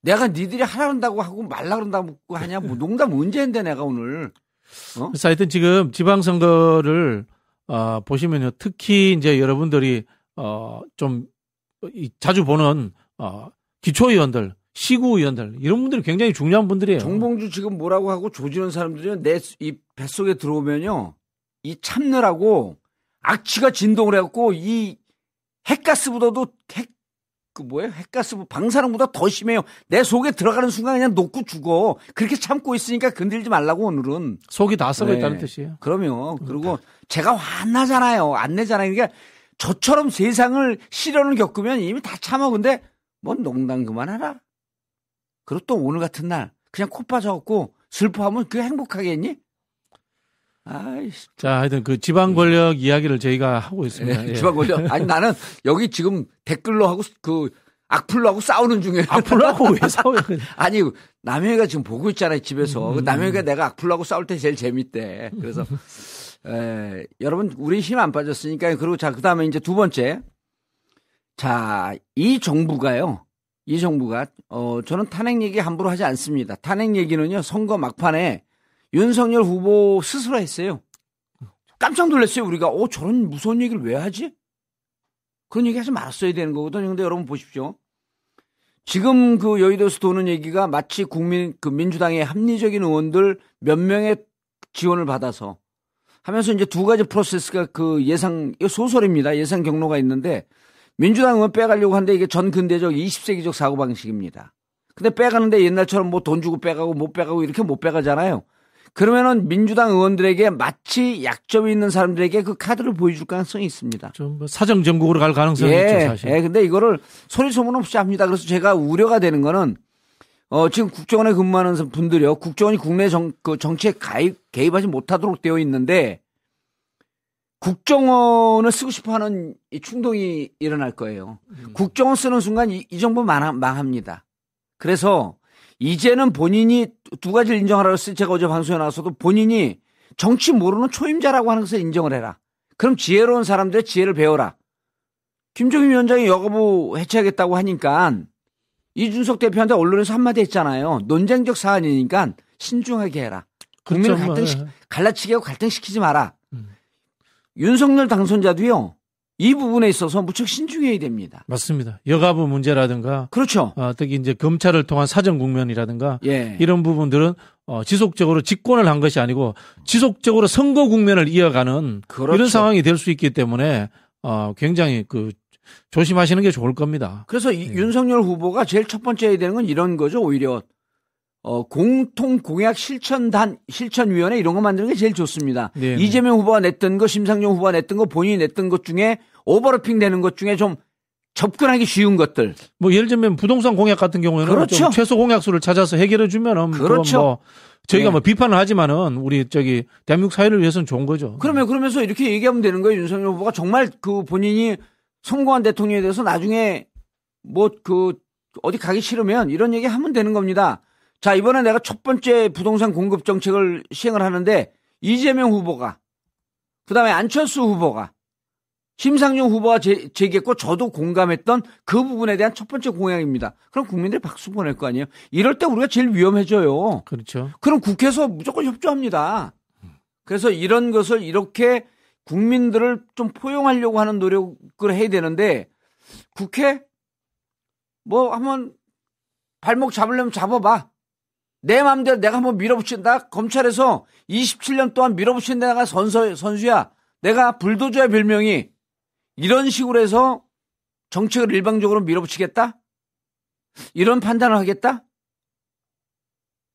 내가 니들이 하라는다고 하고 말라 그런다고 하냐 뭐 농담 언제 했는데 내가 오늘 어? 그래서 하여튼 지금 지방선거를 어, 보시면요 특히 이제 여러분들이 어, 좀 자주 보는 어, 기초의원들 시구의원들 이런 분들이 굉장히 중요한 분들이에요. 정봉주 지금 뭐라고 하고 조지는 사람들이 내이 뱃속에 들어오면요 이 참느라고 악취가 진동을 해갖고 이 핵가스보다도 핵, 그 뭐예요? 핵가스 방사능보다 더 심해요. 내 속에 들어가는 순간 그냥 녹고 죽어. 그렇게 참고 있으니까 건들지 말라고 오늘은. 속이 다 썩어 있다는 네. 뜻이에요. 그럼요. 그리고 제가 화나잖아요. 안 내잖아요. 그러니까 저처럼 세상을 시련을 겪으면 이미 다 참아. 근데 뭔 농담 그만하라. 그리고 또 오늘 같은 날 그냥 코 빠져갖고 슬퍼하면 그게 행복하겠니? 아이씨. 자, 하여튼 그 지방 권력 이야기를 저희가 하고 있습니다. 네, 예. 지방 권력. 아니 나는 여기 지금 댓글로 하고 그 악플로 하고 싸우는 중이에요. 악플로 하고 왜 싸워요? 아니 남해가 지금 보고 있잖아요 집에서. 음. 남해가 내가 악플로 하고 싸울 때 제일 재밌대. 그래서 에, 여러분 우리 힘 안 빠졌으니까 그리고 자 그다음에 이제 두 번째 자 이 정부가요. 이 정부가 어 저는 탄핵 얘기 함부로 하지 않습니다. 탄핵 얘기는요 선거 막판에 윤석열 후보 스스로 했어요. 깜짝 놀랐어요. 우리가 어 저런 무서운 얘기를 왜 하지? 그런 얘기 하지 말았어야 되는 거거든요. 근데 여러분 보십시오. 지금 그 여의도에서 도는 얘기가 마치 국민 그 민주당의 합리적인 의원들 몇 명의 지원을 받아서 하면서 이제 두 가지 프로세스가 그 예상 소설입니다. 예상 경로가 있는데 민주당 의원 빼가려고 하는데 이게 전 근대적 20세기적 사고 방식입니다. 근데 빼가는데 옛날처럼 뭐 돈 주고 빼가고 못 빼가고 이렇게 못 빼가잖아요. 그러면은 민주당 의원들에게 마치 약점이 있는 사람들에게 그 카드를 보여줄 가능성이 있습니다. 좀 사정 정국으로 갈 가능성이 예, 있죠, 사실. 예, 근데 이거를 소리 소문 없이 합니다. 그래서 제가 우려가 되는 거는 어, 지금 국정원에 근무하는 분들이요. 국정원이 국내 정, 그 정치에 가입, 개입하지 못하도록 되어 있는데 국정원을 쓰고 싶어 하는 이 충동이 일어날 거예요. 음. 국정원 쓰는 순간 이, 이 정부 망, 망합니다. 그래서 이제는 본인이 두 가지를 인정하라고 했어요. 제가 어제 방송에 나와서도 본인이 정치 모르는 초임자라고 하는 것을 인정을 해라. 그럼 지혜로운 사람들의 지혜를 배워라. 김종인 위원장이 여가부 해체하겠다고 하니까 이준석 대표한테 언론에서 한마디 했잖아요. 논쟁적 사안이니까 신중하게 해라. 국민을 그렇죠. 갈등, 시, 갈라치게 하고 갈등시키지 마라. 음. 윤석열 당선자도요. 이 부분에 있어서 무척 신중해야 됩니다. 맞습니다. 여가부 문제라든가 그렇죠. 어, 특히 이제 검찰을 통한 사정 국면이라든가 예. 이런 부분들은 어, 지속적으로 집권을 한 것이 아니고 지속적으로 선거 국면을 이어가는 그렇죠. 이런 상황이 될 수 있기 때문에 어, 굉장히 그 조심하시는 게 좋을 겁니다. 그래서 이, 예. 윤석열 후보가 제일 첫 번째 해야 되는 건 이런 거죠. 오히려 어, 공통 공약 실천단 실천위원회 이런 거 만드는 게 제일 좋습니다. 네네. 이재명 후보가 냈던 거, 심상정 후보가 냈던 거, 본인이 냈던 것 중에 오버래핑 되는 것 중에 좀 접근하기 쉬운 것들. 뭐 예를 들면 부동산 공약 같은 경우에는 그렇죠. 최소 공약수를 찾아서 해결해 주면은 그렇죠. 뭐 저희가 네. 뭐 비판을 하지만은 우리 저기 대한민국 사회를 위해서는 좋은 거죠. 그러면 그러면서 이렇게 얘기하면 되는 거예요. 윤석열 후보가 정말 그 본인이 성공한 대통령에 대해서 나중에 뭐 그 어디 가기 싫으면 이런 얘기 하면 되는 겁니다. 자, 이번에 내가 첫 번째 부동산 공급 정책을 시행을 하는데 이재명 후보가 그다음에 안철수 후보가 심상정 후보가 제, 제기했고 저도 공감했던 그 부분에 대한 첫 번째 공약입니다. 그럼 국민들이 박수 보낼 거 아니에요? 이럴 때 우리가 제일 위험해져요. 그렇죠. 그럼 국회에서 무조건 협조합니다. 그래서 이런 것을 이렇게 국민들을 좀 포용하려고 하는 노력을 해야 되는데 국회 뭐 한번 발목 잡으려면 잡아봐. 내 마음대로 내가 한번 밀어붙인다. 검찰에서 27년 동안 밀어붙인 내가 선서, 선수야. 내가 불도저의 별명이 이런 식으로 해서 정책을 일방적으로 밀어붙이겠다? 이런 판단을 하겠다?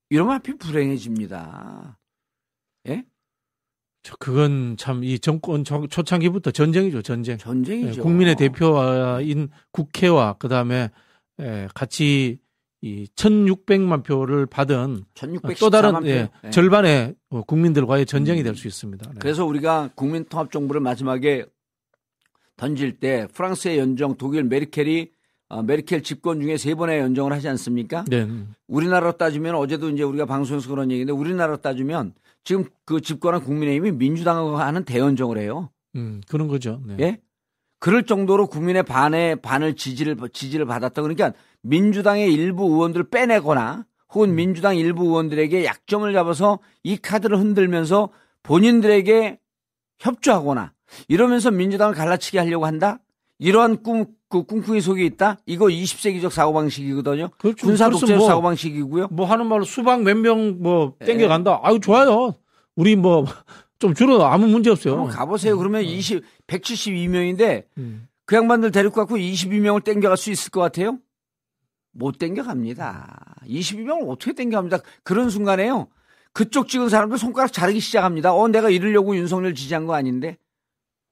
이러면 하필 불행해집니다. 예? 그건 참 이 정권 초창기부터 전쟁이죠, 전쟁. 전쟁이죠. 예, 국민의 대표인 국회와 그 다음에 예, 같이 이 1,600만 표를 받은 또 다른 예, 네. 절반의 어, 국민들과의 전쟁이 될수 있습니다. 네. 그래서 우리가 국민통합정부를 마지막에 던질 때 프랑스의 연정 독일 메르켈이 어, 메르켈 집권 중에 세 번의 연정을 하지 않습니까? 네. 우리나라로 따지면 어제도 이제 우리가 방송에서 그런 얘기인데 우리나라로 따지면 지금 그 집권한 국민의힘이 민주당하고 하는 대연정을 해요. 음, 그런 거죠. 네. 예? 그럴 정도로 국민의 반의 반을 지지를 지지를 받았다. 그러니까 민주당의 일부 의원들을 빼내거나 혹은 음. 민주당 일부 의원들에게 약점을 잡아서 이 카드를 흔들면서 본인들에게 협조하거나 이러면서 민주당을 갈라치게 하려고 한다. 이러한 꿈, 그 꿍꿍이 속에 있다? 이거 20세기적 사고방식이거든요. 그렇죠. 군사 독재 뭐, 사고방식이고요. 뭐 하는 말로 수박 몇 명 뭐 땡겨간다. 예. 아유, 좋아요. 우리 뭐 좀 줄어 아무 문제 없어요. 가보세요. 그러면 20, 172명인데 음. 그 양반들 데리고 갖고 22명을 땡겨갈 수 있을 것 같아요? 못 땡겨갑니다. 22명을 어떻게 땡겨갑니다. 그런 순간에요. 그쪽 찍은 사람들 손가락 자르기 시작합니다. 어, 내가 이러려고 윤석열 지지한 거 아닌데.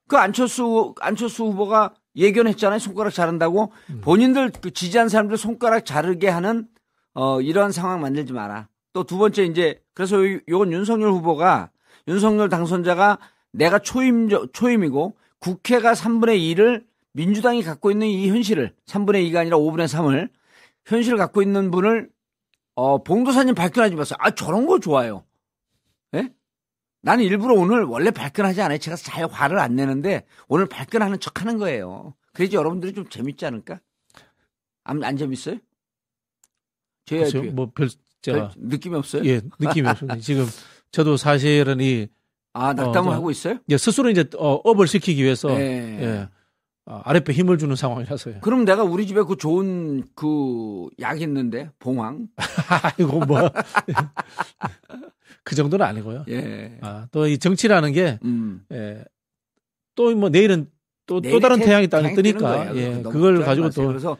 그 안철수, 안철수 후보가 예견했잖아요. 손가락 자른다고. 음. 본인들 그 지지한 사람들 손가락 자르게 하는 어, 이러한 상황 만들지 마라. 또 두 번째 이제 그래서 요건 윤석열 후보가 윤석열 당선자가 내가 초임 초임이고 국회가 3분의 2를 민주당이 갖고 있는 이 현실을 3분의 2가 아니라 5분의 3을 현실을 갖고 있는 분을 어, 봉도사님 발견하지 마세요. 아, 저런 거 좋아요. 예? 나는 일부러 오늘 원래 발끈하지 않아요. 제가 잘 화를 안 내는데 오늘 발끈하는 척 하는 거예요. 그래야지 여러분들이 좀 재밌지 않을까? 안, 안 재밌어요? 저야 그렇죠. 뭐별 제가 느낌이 없어요? 예, 느낌이 없어요. 지금 저도 사실은 이 아, 낙담을 어, 하고 있어요? 예, 스스로 이제 어, 업을 시키기 위해서 네. 예. 어, 아랫배 힘을 주는 상황이라서요. 그럼 내가 우리 집에 그 좋은 그 약 있는데 봉황. 이거 뭐. 그 정도는 아니고요. 예. 아, 또 이 정치라는 게, 음. 예. 또 뭐 내일은 또, 또 다른 태양이 땅에 뜨니까, 예. 그걸 가지고 또. 그래서,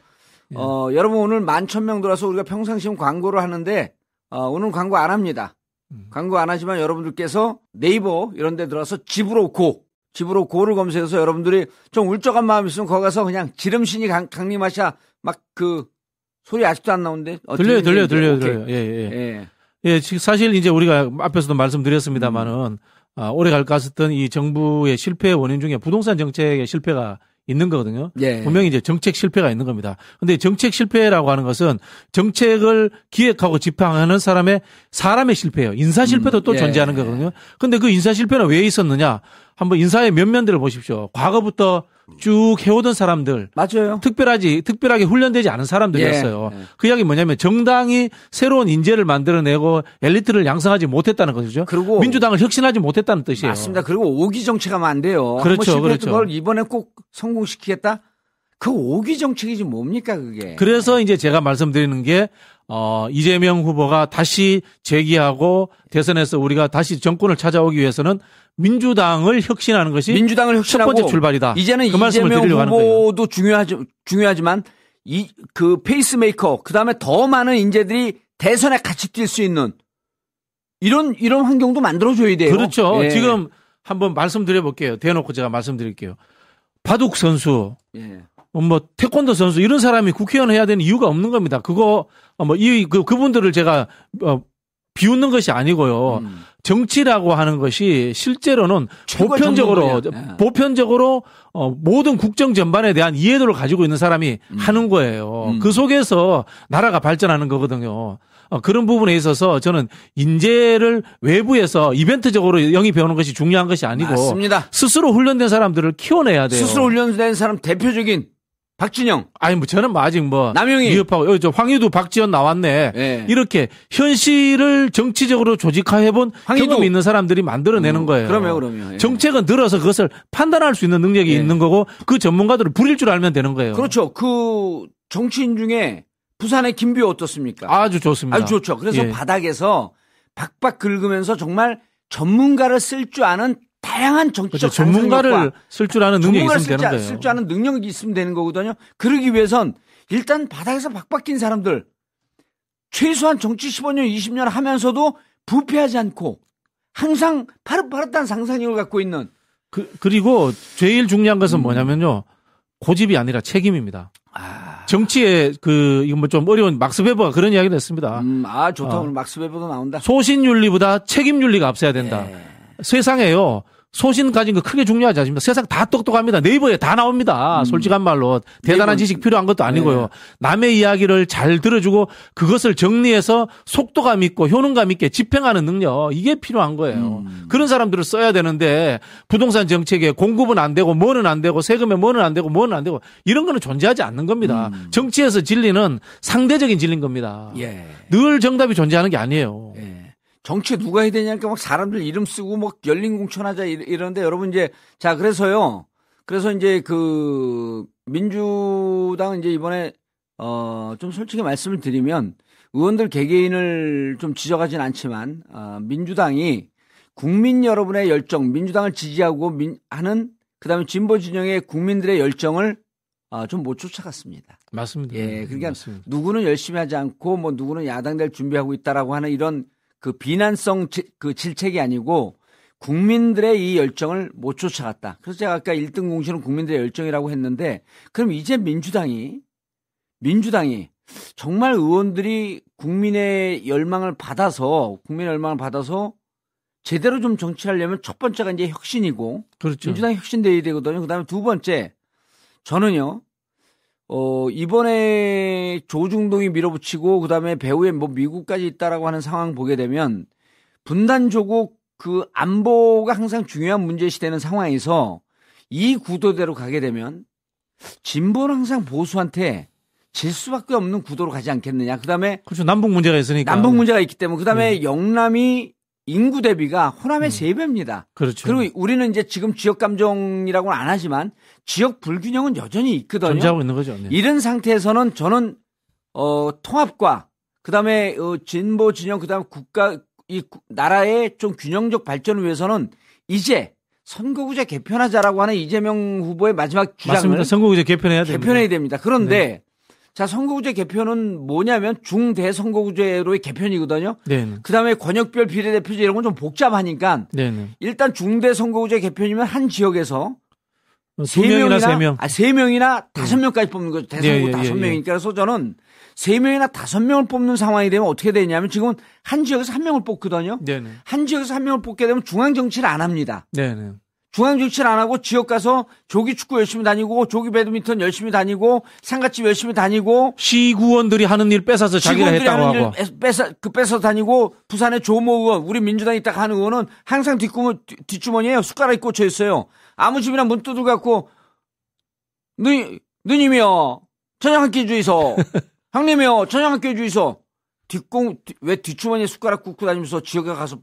예. 어, 여러분 오늘 만 천 명 들어서 우리가 평상시 광고를 하는데, 어, 오늘 광고 안 합니다. 음. 광고 안 하지만 여러분들께서 네이버 이런 데 들어서 집으로 고, 집으로 고를 검색해서 여러분들이 좀 울적한 마음 있으면 거기 가서 그냥 지름신이 강, 강림하샤 막 그 소리 아직도 안 나오는데. 어, 들려요, 들려요, 들려요, 들려요. 예, 예. 예. 예, 사실 이제 우리가 앞에서도 말씀드렸습니다만은 음. 아, 오래 갈 것 같았던 이 정부의 실패의 원인 중에 부동산 정책의 실패가 있는 거거든요. 예. 분명히 이제 정책 실패가 있는 겁니다. 근데 정책 실패라고 하는 것은 정책을 기획하고 집행하는 사람의 사람의 실패예요. 인사 실패도 음. 또 예. 존재하는 거거든요. 근데 그 인사 실패는 왜 있었느냐? 한번 인사의 면면들을 보십시오. 과거부터 쭉 해오던 사람들. 맞아요. 특별하지, 특별하게 훈련되지 않은 사람들이었어요. 예. 예. 그 이야기 뭐냐면 정당이 새로운 인재를 만들어내고 엘리트를 양성하지 못했다는 거죠. 그리고 민주당을 혁신하지 못했다는 뜻이에요. 맞습니다. 그리고 오기 정책하면 안 돼요. 그렇죠. 그렇죠. 걸 이번에 꼭 성공시키겠다? 그 오기 정책이 지 뭡니까 그게. 그래서 이제 제가 말씀드리는 게 어, 이재명 후보가 다시 재기하고 대선에서 우리가 다시 정권을 찾아오기 위해서는 민주당을 혁신하는 것이 민주당을 혁신하고 첫 번째 출발이다. 이제는 그 이재명 후보도 중요하지 중요하지만 이 그 페이스메이커 그다음에 더 많은 인재들이 대선에 같이 뛸 수 있는 이런 이런 환경도 만들어 줘야 돼요. 그렇죠. 예. 지금 한번 말씀드려 볼게요. 대놓고 제가 말씀드릴게요. 바둑 선수 예. 뭐 태권도 선수 이런 사람이 국회의원 해야 되는 이유가 없는 겁니다. 그거 뭐이 그, 그분들을 제가 어, 비웃는 것이 아니고요. 음. 정치라고 하는 것이 실제로는 보편적으로 네. 보편적으로 어, 모든 국정 전반에 대한 이해도를 가지고 있는 사람이 음. 하는 거예요. 음. 그 속에서 나라가 발전하는 거거든요. 어, 그런 부분에 있어서 저는 인재를 외부에서 이벤트적으로 영입해 오는 것이 중요한 것이 아니고 맞습니다. 스스로 훈련된 사람들을 키워내야 돼요. 스스로 훈련된 사람 대표적인 박진영. 아니 뭐 저는 뭐 아직 뭐 남영희 위협하고 여기 저 황희도 박지원 나왔네. 네. 이렇게 현실을 정치적으로 조직화해 본 경험 있는 사람들이 만들어내는 음, 거예요. 그러면 그러면 예. 정책은 들어서 그것을 판단할 수 있는 능력이 예. 있는 거고 그 전문가들을 부릴 줄 알면 되는 거예요. 그렇죠. 그 정치인 중에 부산의 김비호 어떻습니까? 아주 좋습니다. 아주 좋죠. 그래서 예. 바닥에서 박박 긁으면서 정말 전문가를 쓸 줄 아는 다양한 정치적 그렇죠. 전문가를 쓸 줄 아는 능력이 있으면 되는 거예요. 쓸줄 아는 능력이 있으면 되는 거거든요. 그러기 위해선 일단 바닥에서 박박힌 사람들 최소한 정치 15년, 20년 하면서도 부패하지 않고 항상 파릇파릇한 상상력을 갖고 있는 그, 그리고 제일 중요한 것은 음. 뭐냐면요. 고집이 아니라 책임입니다. 아. 정치에 그 이거 뭐좀 어려운 막스 베버가 그런 이야기를 했습니다. 음, 아 좋다 어. 오늘 막스 베버도 나온다. 소신 윤리보다 책임 윤리가 앞서야 된다. 네. 세상에요. 소신 가진 거 크게 중요하지 않습니까? 세상 다 똑똑합니다. 네이버에 다 나옵니다. 음. 솔직한 말로. 대단한 네이버. 지식 필요한 것도 아니고요. 네. 남의 이야기를 잘 들어주고 그것을 정리해서 속도감 있고 효능감 있게 집행하는 능력. 이게 필요한 거예요. 음. 그런 사람들을 써야 되는데 부동산 정책에 공급은 안 되고 뭐는 안 되고 세금에 뭐는 안 되고 뭐는 안 되고 이런 거는 존재하지 않는 겁니다. 음. 정치에서 진리는 상대적인 진리인 겁니다. 예. 늘 정답이 존재하는 게 아니에요. 예. 정치 누가 해야 되냐니까 막 사람들 이름 쓰고 뭐 열린 공천하자 이러는데 여러분 이제 자 그래서요. 그래서 이제 그 민주당 이제 이번에 어 좀 솔직히 말씀을 드리면 의원들 개개인을 좀 지적하진 않지만 어 민주당이 국민 여러분의 열정, 민주당을 지지하고 민, 하는 그다음에 진보 진영의 국민들의 열정을 어, 좀못 쫓아갔습니다. 맞습니다. 예, 그러니까 맞습니다. 누구는 열심히 하지 않고 뭐 누구는 야당 될 준비하고 있다라고 하는 이런 그 비난성 지, 그 질책이 아니고 국민들의 이 열정을 못 쫓아갔다. 그래서 제가 아까 1등 공신은 국민들의 열정이라고 했는데 그럼 이제 민주당이 민주당이 정말 의원들이 국민의 열망을 받아서 국민의 열망을 받아서 제대로 좀 정치하려면 첫 번째가 이제 혁신이고 그렇죠. 민주당 혁신돼야 되거든요. 그다음에 두 번째 저는요 어, 이번에 조중동이 밀어붙이고 그다음에 배후에 뭐 미국까지 있다라고 하는 상황 보게 되면 분단 조국 그 안보가 항상 중요한 문제시 되는 상황에서 이 구도대로 가게 되면 진보는 항상 보수한테 질 수밖에 없는 구도로 가지 않겠느냐. 그다음에 그렇죠. 남북 문제가 있으니까. 남북 문제가 있기 때문에 그다음에 네. 영남이 인구 대비가 호남의 음. 3배입니다. 그렇죠. 그리고 우리는 이제 지금 지역 감정이라고는 안 하지만 지역 불균형은 여전히 있거든요. 존재하고 있는 거죠. 네. 이런 상태에서는 저는 어 통합과 그다음에 어 진보 진영 그다음에 국가 이 나라의 좀 균형적 발전을 위해서는 이제 선거구제 개편하자라고 하는 이재명 후보의 마지막 주장을 맞습니다. 선거구제 개편해야 됩니다. 개편해야 됩니다. 그런데 네. 자, 선거구제 개편은 뭐냐면 중대 선거구제로의 개편이거든요. 네. 그다음에 권역별 비례대표제 이런 건 좀 복잡하니까 네. 일단 중대 선거구제 개편이면 한 지역에서 뭐세 명이나 세 명, 아, 세 명이나 다섯 명까지 뽑는 거죠. 대선거 예, 예, 다섯 예, 명이니까 그래서 저는 세 명이나 다섯 명을 뽑는 상황이 되면 어떻게 되냐면 지금은 한 지역에서 한 명을 뽑거든요. 네네. 한 지역에서 한 명을 뽑게 되면 중앙 정치를 안 합니다. 네네. 중앙 정치를 안 하고 지역 가서 조기 축구 열심히 다니고 조기 배드민턴 열심히 다니고 상가집 열심히 다니고 시구원들이 하는 일 뺏어서 자기가 했다고 하고. 뺏어 그 뺏어 다니고 부산의 조모 의원 우리 민주당이 딱 하는 의원은 항상 뒷구멍 뒷주머니에 숟가락이 꽂혀 있어요. 아무 집이나 문 두들 갖고 누 누님이요 끼 주이소. 형님이요 끼 주이소. 뒷공 왜 뒷주머니에 숟가락 꽂고 다니면서 지역에 가서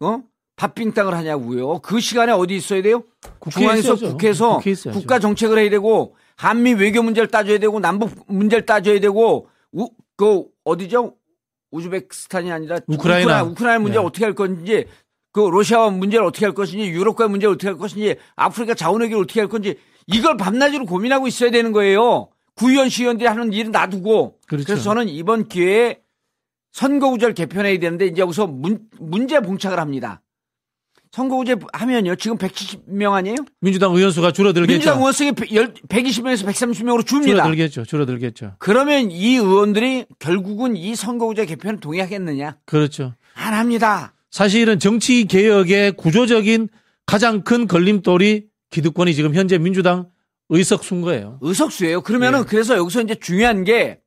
어 팥빙땅을 하냐고요. 그 시간에 어디 있어야 돼요? 중앙에서 국회에서 국가 정책을 해야 되고 한미 외교 문제를 따져야 되고 남북 문제를 따져야 되고 우, 그 어디죠? 우즈베키스탄이 아니라 우크라이나 우크라이나, 문제 네. 어떻게 할 건지 그 러시아와 문제를 어떻게 할 것인지 유럽과 문제를 어떻게 할 것인지 아프리카 자원외교를 어떻게 할 건지 이걸 밤낮으로 고민하고 있어야 되는 거예요. 구의원 시의원들이 하는 일은 놔두고 그렇죠. 그래서 저는 이번 기회에 선거구절 개편해야 되는데 이제 여기서 문, 문제 봉착을 합니다. 선거구제 하면요. 지금 170명 아니에요? 민주당 의원 수가 줄어들겠죠. 민주당 의원 수가 120명에서 130명으로 줍니다. 줄어들겠죠. 줄어들겠죠. 그러면 이 의원들이 결국은 이 선거구제 개편을 동의하겠느냐? 그렇죠. 안 합니다. 사실은 정치 개혁의 구조적인 가장 큰 걸림돌이 기득권이 지금 현재 민주당 의석수인 거예요. 의석수예요. 그러면은 네. 그래서 여기서 이제 중요한 게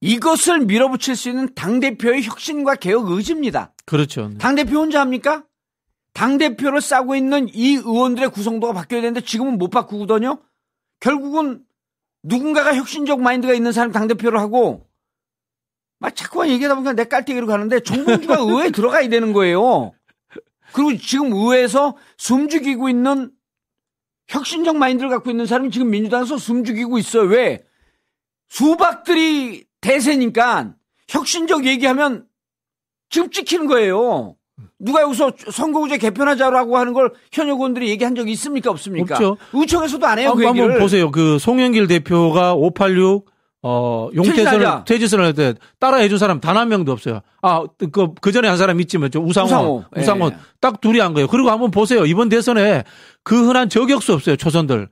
이것을 밀어붙일 수 있는 당대표의 혁신과 개혁 의지입니다. 그렇죠. 네. 당대표 혼자 합니까? 당대표를 싸고 있는 이 의원들의 구성도가 바뀌어야 되는데 지금은 못 바꾸거든요? 결국은 누군가가 혁신적 마인드가 있는 사람 당대표를 하고 막 자꾸만 얘기하다 보니까 내 깔때기로 가는데 정봉주가 의회에 들어가야 되는 거예요. 그리고 지금 의회에서 숨죽이고 있는 혁신적 마인드를 갖고 있는 사람이 지금 민주당에서 숨죽이고 있어요. 왜? 수박들이 대세니까 혁신적 얘기하면 지금 찍히는 거예요. 누가 여기서 선거구제 개편하자라고 하는 걸 현역 의원들이 얘기한 적이 있습니까? 없습니까? 없죠. 의총에서 도 안 해요. 아, 그 한번 보세요. 그 송영길 대표가 586 어, 용태선을 퇴진선을 할때 따라해 준 사람 단 한 명도 없어요. 아, 그, 그 전에 한 사람 있지만, 저 우상호. 우상호. 우상호. 예. 딱 둘이 한 거예요. 그리고 한번 보세요. 이번 대선에 그 흔한 저격수 없어요. 초선들.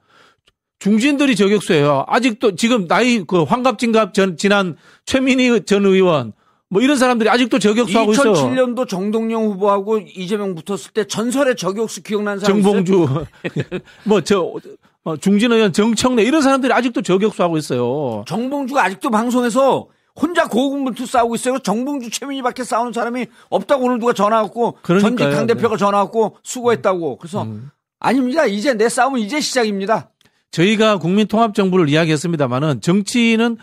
중진들이 저격수예요. 아직도 지금 나이 그 환갑진갑 전 지난 최민희 전 의원 뭐 이런 사람들이 아직도 저격수하고 있어. 2007년도 정동영 후보하고 이재명 붙었을 때 전설의 저격수 기억나는 사람 정봉주 뭐저 어, 중진 의원 정청래 이런 사람들이 아직도 저격수하고 있어요. 정봉주가 아직도 방송에서 혼자 고군분투 싸우고 있어요. 정봉주 최민희밖에 싸우는 사람이 없다고 오늘 누가 전화 왔고 전직 당 대표가 네. 전화 왔고 수고했다고. 그래서 음. 아닙니다. 이제 내 싸움은 이제 시작입니다. 저희가 국민통합정부를 이야기했습니다만은 정치는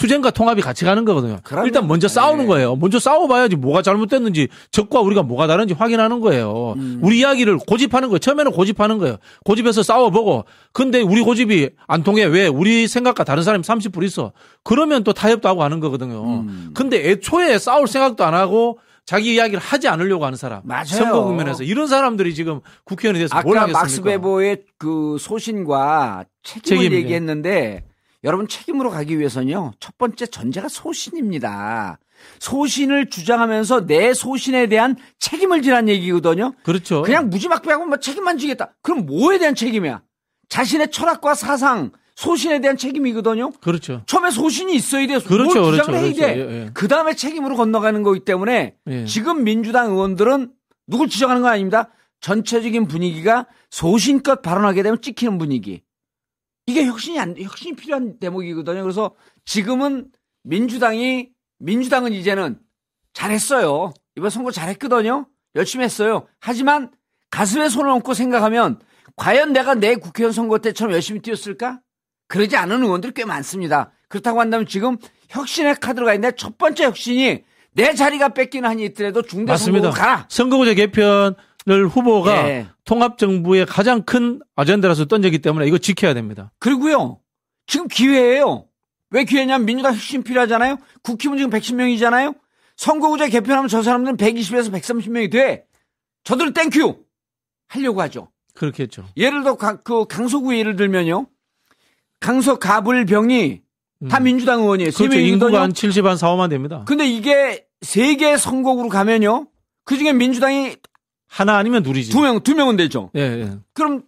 투쟁과 통합이 같이 가는 거거든요. 그러면, 일단 먼저 싸우는 네. 거예요. 먼저 싸워봐야지 뭐가 잘못됐는지 적과 우리가 뭐가 다른지 확인하는 거예요. 음. 우리 이야기를 고집하는 거예요. 처음에는 고집하는 거예요. 고집해서 싸워보고 근데 우리 고집이 안 통해 왜 우리 생각과 다른 사람이 30불 있어. 그러면 또 타협도 하고 하는 거거든요. 음. 근데 애초에 싸울 생각도 안 하고 자기 이야기를 하지 않으려고 하는 사람. 맞아요. 선거 국면에서 이런 사람들이 지금 국회의원이 돼서 뭘 하겠습니까? 막스 베보의 그 소신과 책임을 책임, 얘기했는데 여러분 책임으로 가기 위해서는요. 첫 번째 전제가 소신입니다. 소신을 주장하면서 내 소신에 대한 책임을 지란 얘기거든요. 그렇죠. 그냥 무지막지하고 뭐 책임만 지겠다. 그럼 뭐에 대한 책임이야? 자신의 철학과 사상, 소신에 대한 책임이거든요. 그렇죠. 처음에 소신이 있어야 돼. 그렇죠. 뭘 주장을 그렇죠, 해야 돼. 그렇죠. 예, 예. 그 다음에 책임으로 건너가는 거기 때문에 예. 지금 민주당 의원들은 누굴 지적하는 건 아닙니다. 전체적인 분위기가 소신껏 발언하게 되면 찍히는 분위기. 이게 혁신이 안, 혁신이 필요한 대목이거든요. 그래서 지금은 민주당이, 민주당은 이제는 잘했어요. 이번 선거 잘했거든요. 열심히 했어요. 하지만 가슴에 손을 얹고 생각하면 과연 내가 내 국회의원 선거 때처럼 열심히 뛰었을까? 그러지 않은 의원들이 꽤 많습니다. 그렇다고 한다면 지금 혁신의 카드가 있는데 첫 번째 혁신이 내 자리가 뺏기는 한이 있더라도 중대 선거로 가라. 선거구제 개편 을 후보가 예. 통합 정부의 가장 큰 아젠다라서 던졌기 때문에 이거 지켜야 됩니다. 그리고요. 지금 기회예요. 왜 기회냐면 민주당 혁신 필요하잖아요. 국힘은 지금 110명이잖아요. 선거구제 개편하면 저 사람들은 120에서 130명이 돼. 저들은 thank you 하려고 하죠. 그렇겠죠. 예를 들어 그 강서구 예를 들면요. 강서 갑을병이 음. 다 민주당 의원이에요. 그렇죠. 인구가 한 70, 한 4, 5만 됩니다. 근데 이게 세개 선거구로 가면요. 그 중에 민주당이 하나 아니면 둘이지. 두 명, 두 명은 되죠. 예, 예. 그럼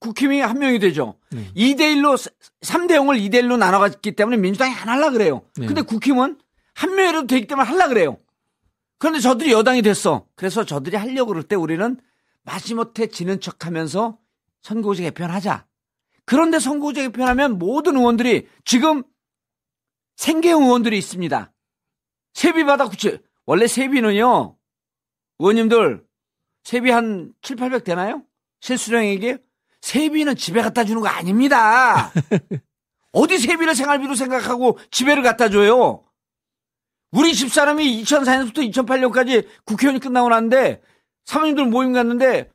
국힘이 한 명이 되죠. 네. 2대 1로 3대 0을 2대 1로 나눠 갔기 때문에 민주당이 안 할라 그래요. 네. 근데 국힘은 한 명이라도 되기 때문에 할라 그래요. 그런데 저들이 여당이 됐어. 그래서 저들이 하려고 그럴 때 우리는 마지못해 지는 척 하면서 선거제 개편하자. 그런데 선거제 개편하면 모든 의원들이 지금 생계형 의원들이 있습니다. 세비받아 구체. 원래 세비는요, 의원님들 세비 한 7, 800 되나요? 실수령에게? 세비는 집에 갖다 주는 거 아닙니다. 어디 세비를 생활비로 생각하고 집에를 갖다 줘요? 우리 집사람이 2004년부터 2008년까지 국회의원이 끝나고 났는데 사모님들 모임 갔는데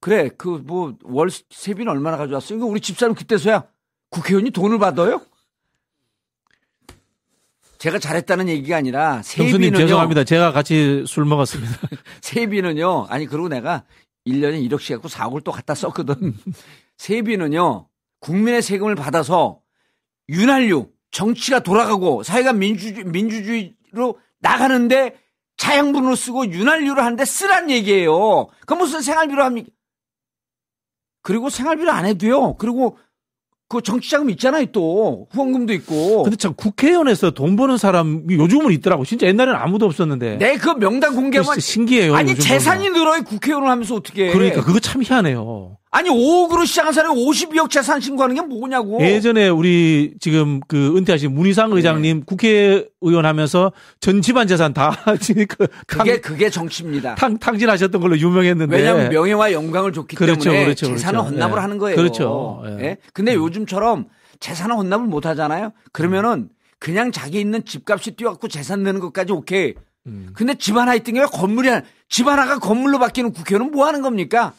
그래 그 뭐 월 세비는 얼마나 가져왔어? 이거 우리 집사람 그때서야 국회의원이 돈을 받아요? 제가 잘했다는 얘기가 아니라 세비는요. 죄송합니다. 제가 같이 술 먹었습니다. 세비는요. 아니 그리고 내가 1년에 1억씩 갖고 4억을 또 갖다 썼거든. 세비는요. 국민의 세금을 받아서 윤활유 정치가 돌아가고 사회가 민주주의, 민주주의로 나가는데 차양분으로 쓰고 윤활유를 하는데 쓰란 얘기예요. 그 무슨 생활비로 합니까? 그리고 생활비를 안 해도요. 그리고 그 정치자금 있잖아요, 또. 후원금도 있고. 근데 참 국회의원에서 돈 버는 사람이 요즘은 있더라고. 진짜 옛날에는 아무도 없었는데. 네, 그 명단 공개하면. 신기해요. 아니, 재산이 늘어야 국회의원을 하면서 어떻게 해. 그러니까 그거 참 희한해요. 아니 5억으로 시작한 사람이 52억 재산 신고하는 게 뭐냐고. 예전에 우리 지금 그 은퇴하신 문희상 의장님 네. 국회의원 하면서 전 집안 재산 다 그 그게 그게 정치입니다. 탕, 탕진하셨던 걸로 유명했는데. 왜냐하면 명예와 영광을 줬기 그렇죠, 때문에 그렇죠, 재산을 그렇죠. 헌납을 네. 하는 거예요. 그렇죠. 예. 네? 근데 요즘처럼 재산을 헌납을 못 하잖아요. 그러면은 그냥 자기 있는 집값이 뛰어갖고 재산 내는 것까지 오케이. 음. 근데 집 하나 있던 게 건물이 집 하나가 건물로 바뀌는 국회의원은 뭐 하는 겁니까?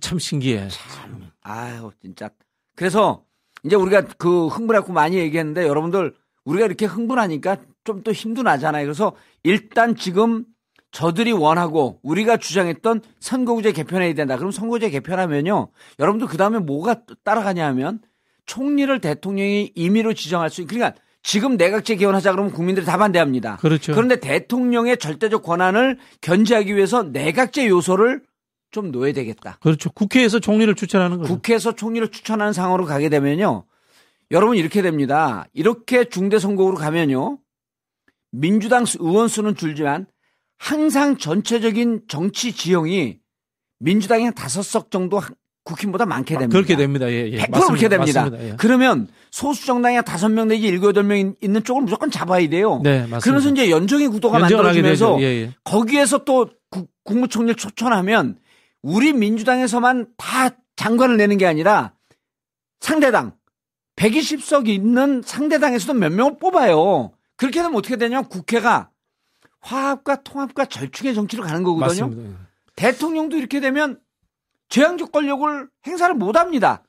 참 신기해. 참. 아유, 진짜. 그래서 이제 우리가 그 흥분했고 많이 얘기했는데 여러분들 우리가 이렇게 흥분하니까 좀 또 힘도 나잖아요. 그래서 일단 지금 저들이 원하고 우리가 주장했던 선거구제 개편해야 된다. 그럼 선거구제 개편하면요. 여러분들 그 다음에 뭐가 따라가냐 하면 총리를 대통령이 임의로 지정할 수 있는 그러니까 지금 내각제 개헌하자 그러면 국민들이 다 반대합니다. 그렇죠. 그런데 대통령의 절대적 권한을 견제하기 위해서 내각제 요소를 좀 놓아야 되겠다. 그렇죠. 국회에서 총리를 추천하는 거죠. 국회에서 총리를 추천하는 상황으로 가게 되면요. 여러분 이렇게 됩니다. 이렇게 중대 선거구로 가면요. 민주당 의원 수는 줄지만 항상 전체적인 정치 지형이 민주당이 한 다섯 석 정도 국힘보다 많게 됩니다. 그렇게 됩니다. 예, 예. 100% 맞습니다. 그렇게 됩니다. 맞습니다. 예. 그러면 소수 정당이 한 다섯 명 내지 일곱 여덟 명 있는 쪽을 무조건 잡아야 돼요. 네, 맞습니다. 그러면서 이제 연정의 구도가 만들어지면서 예, 예. 거기에서 또 국, 국무총리를 초청하면 우리 민주당에서만 다 장관을 내는 게 아니라 상대당 120석 있는 상대당에서도 몇 명을 뽑아요. 그렇게 되면 어떻게 되냐면 국회가 화합과 통합과 절충의 정치로 가는 거거든요. 맞습니다. 예. 대통령도 이렇게 되면 재앙적 권력을 행사를 못 합니다.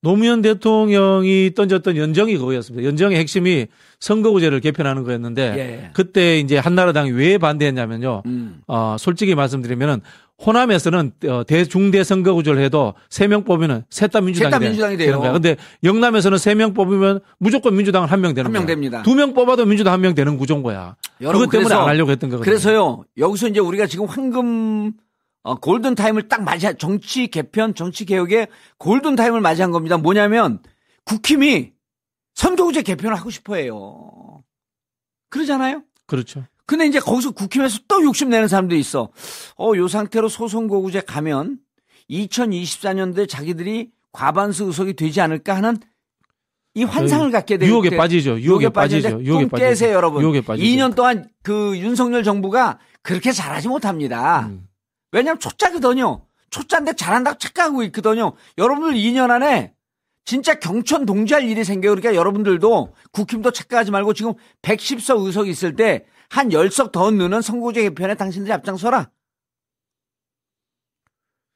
노무현 대통령이 던졌던 연정이 그거였습니다. 연정의 핵심이 선거구제를 개편하는 거였는데 예. 그때 이제 한나라당이 왜 반대했냐면요. 음. 어, 솔직히 말씀드리면은 호남에서는 어, 대중대 선거구제를 해도 3명 뽑으면 셋다 민주당이, 민주당이 돼요. 거야. 근데 영남에서는 3명 뽑으면 무조건 민주당 한명 되는 한명 됩니다. 두 명 뽑아도 민주당 한 명 되는 구조인 거야. 여러분, 그것 때문에 안 하려고 했던 거거든요. 그래서요. 여기서 이제 우리가 지금 황금 어, 골든 타임을 딱 맞이 정치 개편, 정치 개혁의 골든 타임을 맞이한 겁니다. 뭐냐면 국힘이 선거구제 개편을 하고 싶어해요. 그러잖아요. 그렇죠. 근데 이제 거기서 국힘에서 또 욕심내는 사람도 있어. 어, 요 상태로 소선거구제 가면 2024년도에 자기들이 과반수 의석이 되지 않을까 하는 이 환상을 갖게 되요 유혹에 빠지죠. 유혹에, 빠지죠. 유혹에 빠지죠. 깨세요, 여러분. 유혹에 빠지죠. 2년 동안 그 윤석열 정부가 그렇게 잘하지 못합니다. 음. 왜냐하면 초짜거든요. 초짜인데 잘한다고 착각하고 있거든요. 여러분들 2년 안에 진짜 경천 동지할 일이 생겨요. 그러니까 여러분들도 국힘도 착각하지 말고 지금 110석 의석이 있을 때 한 10석 더 넣는 선거제 개편에 당신들이 앞장서라.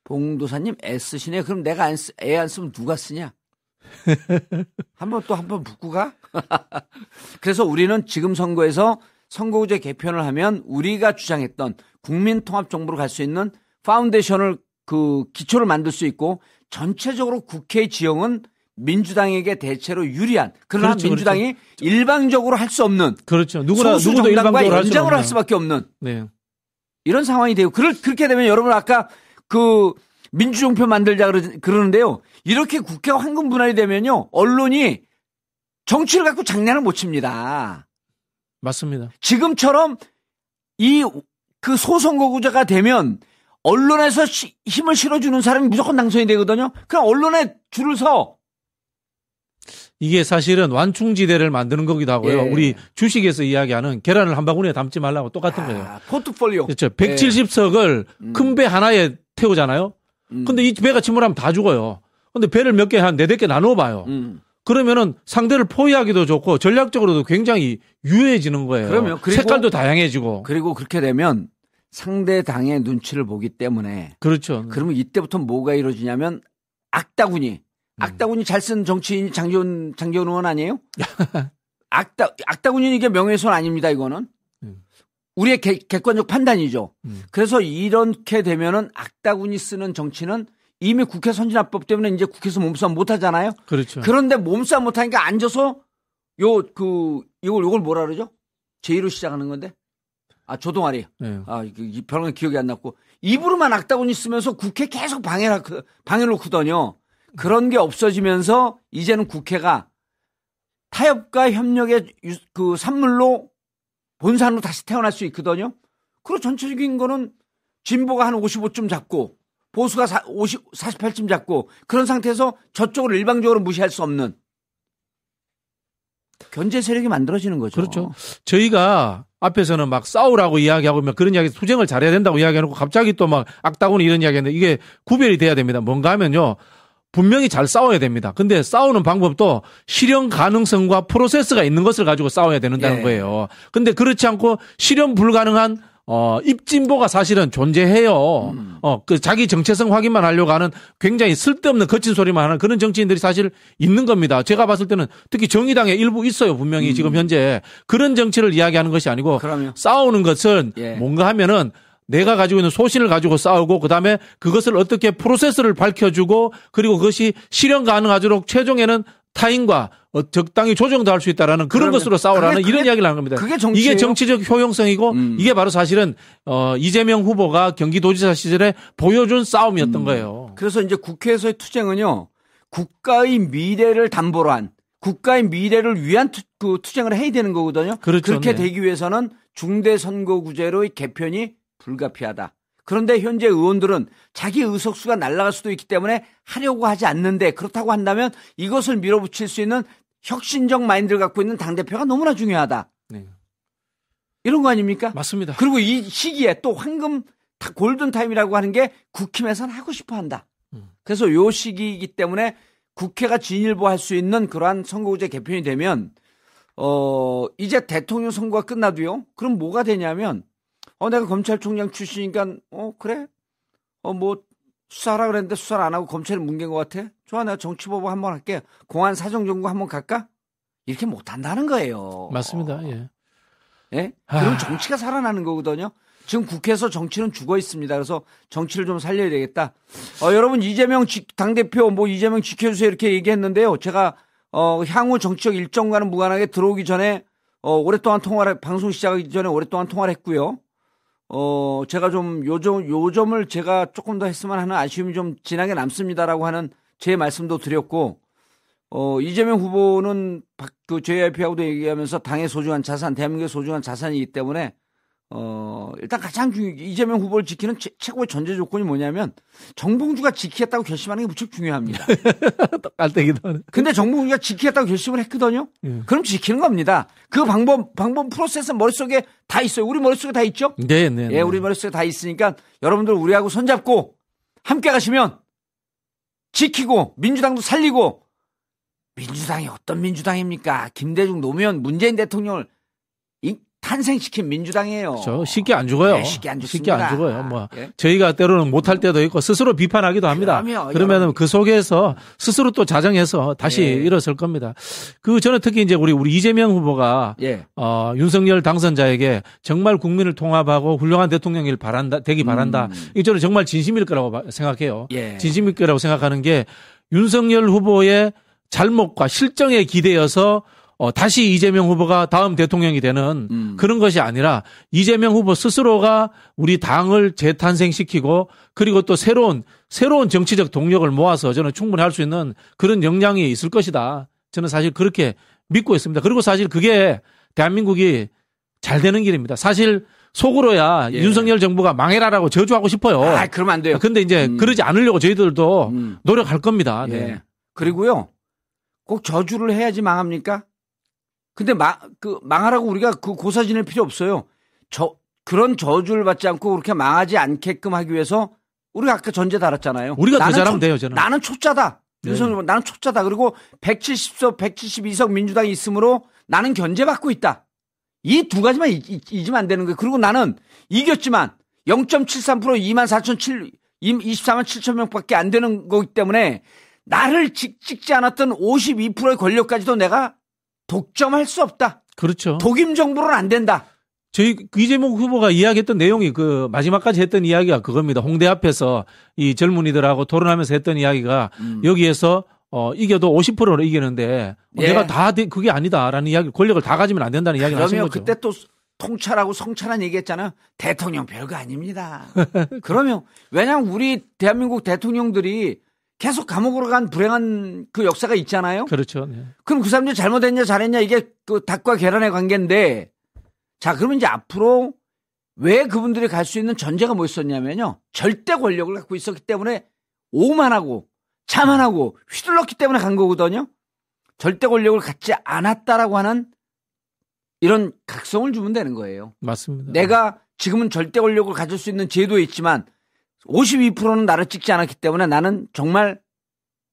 봉도사님 애쓰시네. 그럼 내가 애안 쓰면 누가 쓰냐? 한번 또 한 번 붙고 가? 그래서 우리는 지금 선거에서 선거제 개편을 하면 우리가 주장했던 국민 통합 정부로 갈 수 있는 foundation을 그 기초를 만들 수 있고 전체적으로 국회 지형은 민주당에게 대체로 유리한 그러나 그렇죠, 민주당이 그렇죠. 일방적으로 할 수 없는 그렇죠 누구나 누구도 일방적으로 연장으로 할 수밖에 없는 네. 이런 상황이 되고 그럴, 그렇게 되면 여러분 아까 그 민주종표 만들자 그러는데요 이렇게 국회가 황금 분할이 되면요 언론이 정치를 갖고 장난을 못 칩니다. 맞습니다. 지금처럼 이 그 소선거구제가 되면 언론에서 시, 힘을 실어주는 사람이 무조건 당선이 되거든요. 그럼 언론에 줄을 서. 이게 사실은 완충지대를 만드는 거기도 하고요. 예. 우리 주식에서 이야기하는 계란을 한 바구니에 담지 말라고 똑같은 아, 거예요. 포트폴리오. 그렇죠. 170석을 예. 큰배 하나에 태우잖아요. 음. 근데 이 배가 침몰하면 다 죽어요. 근데 배를 몇 개 한 네댓 개 나눠 봐요. 음. 그러면은 상대를 포위하기도 좋고 전략적으로도 굉장히 유해지는 거예요. 그러면 색깔도 다양해지고. 그리고 그렇게 되면 상대 당의 눈치를 보기 때문에 그렇죠. 그러면 이때부터 뭐가 이루어지냐면 악다군이 음. 악다군이 잘 쓴 정치인 장재훈 장재훈 의원 아니에요? 악다 악다군이 이게 명예훼손 아닙니다 이거는 음. 우리의 개, 객관적 판단이죠. 음. 그래서 이렇게 되면은 악다군이 쓰는 정치는 이미 국회 선진화법 때문에 이제 국회에서 몸싸움 못 하잖아요. 그렇죠. 그런데 몸싸움 못 하니까 앉아서 요 그 이걸 요걸 뭐라 그러죠? 제의로 시작하는 건데. 아 조동아리. 네. 아이 별명 기억이 안 났고 입으로만 악다군이 쓰면서 국회 계속 방해를 방해를 놓거든요. 그런 게 없어지면서 이제는 국회가 타협과 협력의 그 산물로 본산으로 다시 태어날 수 있거든요. 그리고 전체적인 거는 진보가 한 55점 잡고 보수가 50, 48점 잡고 그런 상태에서 저쪽을 일방적으로 무시할 수 없는 견제 세력이 만들어지는 거죠. 그렇죠. 저희가 앞에서는 막 싸우라고 이야기하고 막 그런 이야기 투쟁을 잘해야 된다고 이야기하고 갑자기 또 막 악다구니 이런 이야기 하는데 이게 구별이 돼야 됩니다. 뭔가 하면요. 분명히 잘 싸워야 됩니다. 근데 싸우는 방법도 실현 가능성과 프로세스가 있는 것을 가지고 싸워야 된다는 예. 거예요. 근데 그렇지 않고 실현 불가능한 어, 입진보가 사실은 존재해요. 음. 어, 그 자기 정체성 확인만 하려고 하는 굉장히 쓸데없는 거친 소리만 하는 그런 정치인들이 사실 있는 겁니다. 제가 봤을 때는 특히 정의당에 일부 있어요. 분명히 음. 지금 현재 그런 정치를 이야기하는 것이 아니고 그럼요. 싸우는 것은 예. 뭔가 하면은 내가 가지고 있는 소신을 가지고 싸우고 그다음에 그것을 어떻게 프로세스를 밝혀주고 그리고 그것이 실현 가능하도록 최종에는 타인과 어, 적당히 조정도 할 수 있다라는 그런 것으로 싸우라는 그게, 이런 이야기를 하는 겁니다. 그게 이게 정치적 효용성이고 음. 이게 바로 사실은 어, 이재명 후보가 경기도지사 시절에 보여준 싸움이었던 음. 거예요. 그래서 이제 국회에서의 투쟁은요 국가의 미래를 담보로 한 국가의 미래를 위한 투, 그 투쟁을 해야 되는 거거든요. 그렇죠. 그렇게 네. 되기 위해서는 중대선거구제로의 개편이 불가피하다. 그런데 현재 의원들은 자기 의석수가 날아갈 수도 있기 때문에 하려고 하지 않는데 그렇다고 한다면 이것을 밀어붙일 수 있는 혁신적 마인드를 갖고 있는 당대표가 너무나 중요하다. 네. 이런 거 아닙니까? 맞습니다. 그리고 이 시기에 또 황금 골든타임이라고 하는 게 국힘에서는 하고 싶어 한다. 음. 그래서 요 시기이기 때문에 국회가 진일보할 수 있는 그러한 선거구제 개편이 되면 어 이제 대통령 선거가 끝나도요. 그럼 뭐가 되냐면 어 내가 검찰총장 출신이니까 어 그래 어 뭐 수사하라 그랬는데 수사를 안 하고 검찰이 뭉갠 것 같아. 좋아 내가 정치보복 한번 할게. 공안 사정정국 한번 갈까? 이렇게 못 한다는 거예요. 맞습니다. 예. 예? 그럼 아... 정치가 살아나는 거거든요. 지금 국회에서 정치는 죽어 있습니다. 그래서 정치를 좀 살려야 되겠다. 어, 여러분 이재명 당 대표 뭐 이재명 지켜주세요 이렇게 얘기했는데요. 제가 어, 향후 정치적 일정과는 무관하게 들어오기 전에 어, 오랫동안 통화를 방송 시작하기 전에 오랫동안 통화를 했고요. 어, 제가 좀 요점 요점을 제가 조금 더 했으면 하는 아쉬움이 좀 진하게 남습니다라고 하는 제 말씀도 드렸고 어, 이재명 후보는 그 JYP하고도 얘기하면서 당의 소중한 자산, 대한민국의 소중한 자산이기 때문에 어, 일단 가장 중, 이재명 후보를 지키는 최, 최고의 전제 조건이 뭐냐면 정봉주가 지키겠다고 결심하는 게 무척 중요합니다. 깔때기도 하네. 근데 정봉주가 지키겠다고 결심을 했거든요. 예. 그럼 지키는 겁니다. 그 방법, 방법 프로세스 머릿속에 다 있어요. 우리 머릿속에 다 있죠? 네, 네. 예, 네. 우리 머릿속에 다 있으니까 여러분들 우리하고 손잡고 함께 가시면 지키고 민주당도 살리고 민주당이 어떤 민주당입니까? 김대중 노무현 문재인 대통령을 탄생시킨 민주당이에요. 저 쉽게 안 죽어요. 네, 쉽게 안 죽습니다. 쉽게 안 죽어요. 뭐 예? 저희가 때로는 못할 때도 있고 스스로 비판하기도 합니다. 그러면 그 속에서 스스로 또 자정해서 다시 예. 일어설 겁니다. 그 저는 특히 이제 우리 우리 이재명 후보가 예. 어, 윤석열 당선자에게 정말 국민을 통합하고 훌륭한 대통령일 바란다 되기 바란다. 음. 이 저는 정말 진심일 거라고 생각해요. 예. 진심일 거라고 생각하는 게 윤석열 후보의 잘못과 실정에 기대어서 어, 다시 이재명 후보가 다음 대통령이 되는 음. 그런 것이 아니라 이재명 후보 스스로가 우리 당을 재탄생시키고 그리고 또 새로운 새로운 정치적 동력을 모아서 저는 충분히 할 수 있는 그런 역량이 있을 것이다. 저는 사실 그렇게 믿고 있습니다. 그리고 사실 그게 대한민국이 잘 되는 길입니다. 사실 속으로야 예. 윤석열 정부가 망해라라고 저주하고 싶어요. 아, 그러면 안 돼요. 근데 이제 음. 그러지 않으려고 저희들도 음. 노력할 겁니다. 네. 예. 그리고요. 꼭 저주를 해야지 망합니까? 근데 마, 그 망하라고 우리가 그 고사 지낼 필요 없어요. 저 그런 저주를 받지 않고 그렇게 망하지 않게끔 하기 위해서 우리가 아까 전제 달았잖아요. 우리가 더 잘하면 돼요, 저는. 나는 초짜다. 네. 윤석열 나는 초짜다. 그리고 170석, 172석 민주당이 있으므로 나는 견제받고 있다. 이 두 가지만 잊 으면 안 되는 거예요. 그리고 나는 이겼지만 0.73% 2만 4천 7, 24만 7천 명밖에 안 되는 거기 때문에 나를 찍, 찍지 않았던 52%의 권력까지도 내가 독점할 수 없다. 그렇죠. 독임 정부는 안 된다. 저희 이재명 후보가 이야기했던 내용이 그 마지막까지 했던 이야기가 그겁니다. 홍대 앞에서 이 젊은이들하고 토론하면서 했던 이야기가 음. 여기에서 어 이겨도 50%로 이기는데 어, 예. 내가 다 그게 아니다라는 이야기 권력을 다 가지면 안 된다는 이야기를 하신 거죠. 그때 또 통찰하고 성찰한 얘기했잖아요. 대통령 별거 아닙니다. 그러면 왜냐하면 우리 대한민국 대통령들이 계속 감옥으로 간 불행한 그 역사가 있잖아요. 그렇죠. 네. 그럼 그 사람들이 잘못했냐 잘했냐 이게 그 닭과 계란의 관계인데 자 그러면 이제 앞으로 왜 그분들이 갈 수 있는 전제가 뭐였었냐면요 절대 권력을 갖고 있었기 때문에 오만하고 자만하고 휘둘렀기 때문에 간 거거든요. 절대 권력을 갖지 않았다라고 하는 이런 각성을 주면 되는 거예요. 맞습니다. 내가 지금은 절대 권력을 가질 수 있는 제도에 있지만 52%는 나를 찍지 않았기 때문에 나는 정말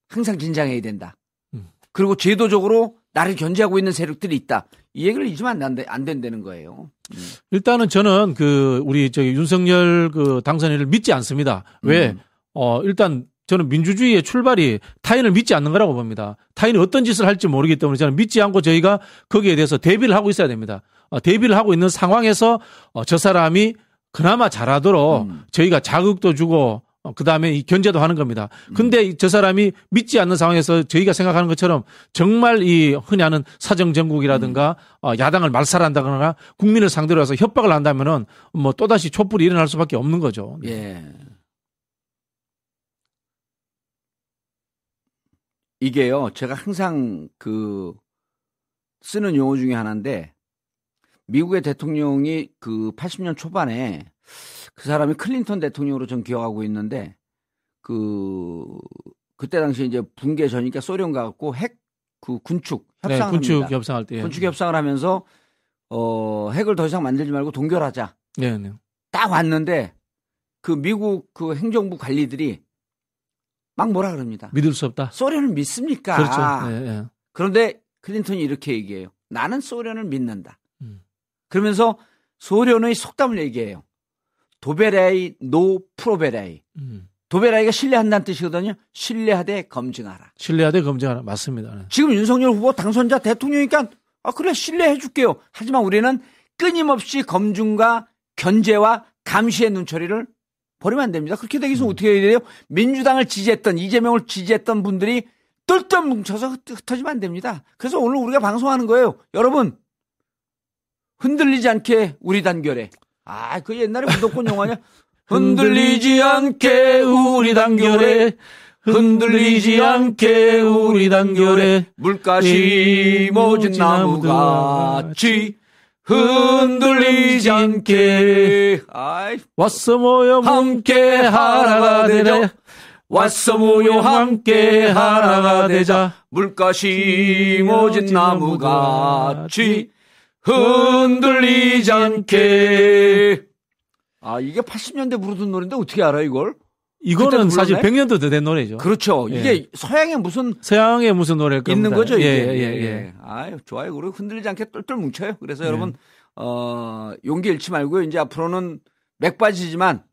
항상 긴장해야 된다. 음. 그리고 제도적으로 나를 견제하고 있는 세력들이 있다. 이 얘기를 잊으면 안, 돼, 안 된다는 거예요. 음. 일단은 저는 그 우리 저기 윤석열 그 당선인을 믿지 않습니다. 왜? 음. 어, 일단 저는 민주주의의 출발이 타인을 믿지 않는 거라고 봅니다. 타인이 어떤 짓을 할지 모르기 때문에 저는 믿지 않고 저희가 거기에 대해서 대비를 하고 있어야 됩니다. 어, 대비를 하고 있는 상황에서 어, 저 사람이 그나마 잘하도록 음. 저희가 자극도 주고 어, 그 다음에 견제도 하는 겁니다. 근데 음. 저 사람이 믿지 않는 상황에서 저희가 생각하는 것처럼 정말 이 흔히 하는 사정정국이라든가 음. 어, 야당을 말살한다거나 국민을 상대로 해서 협박을 한다면은 뭐 또다시 촛불이 일어날 수밖에 없는 거죠. 예. 이게요. 제가 항상 그 쓰는 용어 중에 하나인데 미국의 대통령이 그 80년 초반에 그 사람이 클린턴 대통령으로 전 기억하고 있는데 그 그때 당시 이제 붕괴 전이니까 소련 가갖고 핵 그 군축 네, 협상을 네, 군축 협상할 때 군축 협상을 하면서 어 핵을 더 이상 만들지 말고 동결하자. 네, 네. 딱 왔는데 그 미국 그 행정부 관리들이 막 뭐라 그럽니다. 믿을 수 없다. 소련을 믿습니까? 그렇죠. 네, 네. 그런데 클린턴이 이렇게 얘기해요. 나는 소련을 믿는다. 음. 그러면서 소련의 속담을 얘기해요. доверяй, но проверяй. 음. доверяй가 신뢰한다는 뜻이거든요. 신뢰하되 검증하라. 신뢰하되 검증하라. 맞습니다. 네. 지금 윤석열 후보 당선자 대통령이니까 아 그래 신뢰해 줄게요. 하지만 우리는 끊임없이 검증과 견제와 감시의 눈초리를 버리면 안 됩니다. 그렇게 되기 위해서 음. 어떻게 해야 돼요? 민주당을 지지했던 이재명을 지지했던 분들이 똘똘 뭉쳐서 흩어지면 안 됩니다. 그래서 오늘 우리가 방송하는 거예요. 여러분 흔들리지 않게 우리 단결에. 아, 그 옛날에 무조건 영화냐? 흔들리지 않게 우리 단결에 흔들리지 않게 우리 단결에 물가시 모진 나무같이 흔들리지 않게. 아이. 왔어 모여 함께 하나가 되자. 왔어 모여 함께 하나가 되자. 물가시 모진 나무같이 흔들리지 않게 아 이게 80년대 부르던 노래인데 어떻게 알아 이걸? 이거는 사실 100년도 더된 노래죠. 그렇죠. 예. 이게 서양의 무슨 서양의 무슨 노래 있는 거죠. 이게. 예, 예, 예. 예. 아유 좋아요. 그리고 흔들리지 않게 똘똘 뭉쳐요. 그래서 예. 여러분 어 용기 잃지 말고요. 이제 앞으로는 맥빠지지만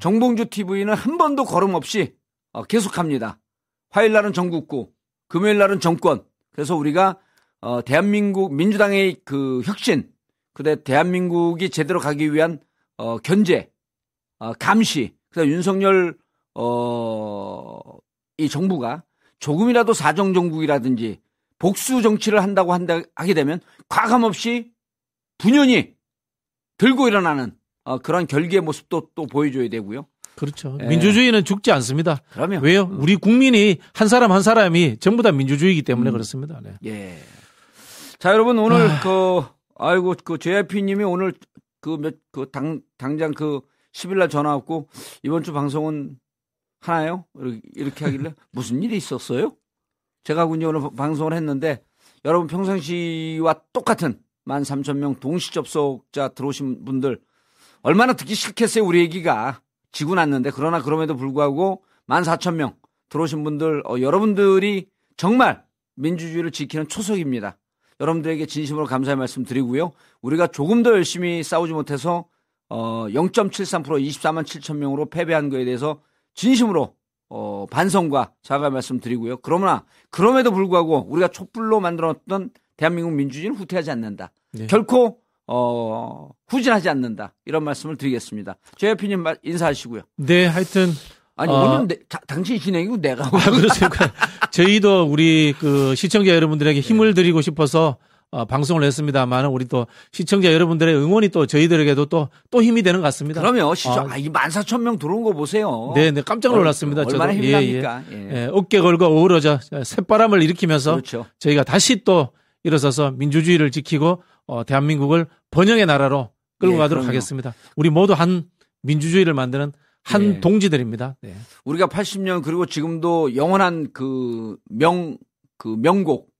정봉주 TV는 한 번도 걸음 없이 어, 계속합니다. 화요일 날은 전국구, 금요일 날은 정권. 그래서 우리가 어, 대한민국 민주당의 그 혁신, 그다음 대한민국이 제대로 가기 위한 어, 견제, 어, 감시, 그다음 윤석열 어, 이 정부가 조금이라도 사정 정국이라든지 복수 정치를 한다고 한다 하게 되면 과감 없이 분연히 들고 일어나는 어, 그런 결기의 모습도 또 보여줘야 되고요. 그렇죠. 예. 민주주의는 죽지 않습니다. 그러면 왜요? 우리 국민이 한 사람 한 사람이 전부 다 민주주의이기 때문에 음. 그렇습니다. 네. 예. 자, 여러분 오늘 아... 그 아이고 그 JYP님이 오늘 그 몇 그 당 당장 그 10일 날 전화 왔고 이번 주 방송은 하나요? 이렇게 하길래 무슨 일이 있었어요? 제가 군요 오늘 방송을 했는데 여러분 평상시와 똑같은 13,000명 동시 접속자 들어오신 분들 얼마나 듣기 싫겠어요 우리 얘기가 지고 났는데 그러나 그럼에도 불구하고 14,000명 들어오신 분들 어, 여러분들이 정말 민주주의를 지키는 초석입니다. 여러분들에게 진심으로 감사의 말씀 드리고요. 우리가 조금 더 열심히 싸우지 못해서 어, 0.73% 24만 7천 명으로 패배한 거에 대해서 진심으로 어, 반성과 사과 말씀 드리고요. 그러나 그럼에도 불구하고 우리가 촛불로 만들었던 대한민국 민주주의는 후퇴하지 않는다. 네. 결코 어, 후진하지 않는다. 이런 말씀을 드리겠습니다. 제이피님 인사하시고요. 네, 하여튼 아니 어, 오늘 내, 자, 당신이 진행이고 내가 아, 그렇습니까? 저희도 우리 그 시청자 여러분들에게 힘을 네. 드리고 싶어서 어, 방송을 했습니다만 우리 또 시청자 여러분들의 응원이 또 저희들에게도 또, 또 힘이 되는 것 같습니다. 그러면 시청, 어. 아, 이 14,000명 들어온 거 보세요. 네, 네, 깜짝 놀랐습니다. 어, 얼마나 저도. 힘납니까? 예, 예. 예, 어깨 걸고 어우러져 새바람을 일으키면서 그렇죠. 저희가 다시 또 일어서서 민주주의를 지키고 어, 대한민국을 번영의 나라로 끌고 예, 가도록 그럼요. 하겠습니다. 우리 모두 한 민주주의를 만드는 한 네. 동지들입니다. 네. 우리가 80년 그리고 지금도 영원한 그 명, 그 명곡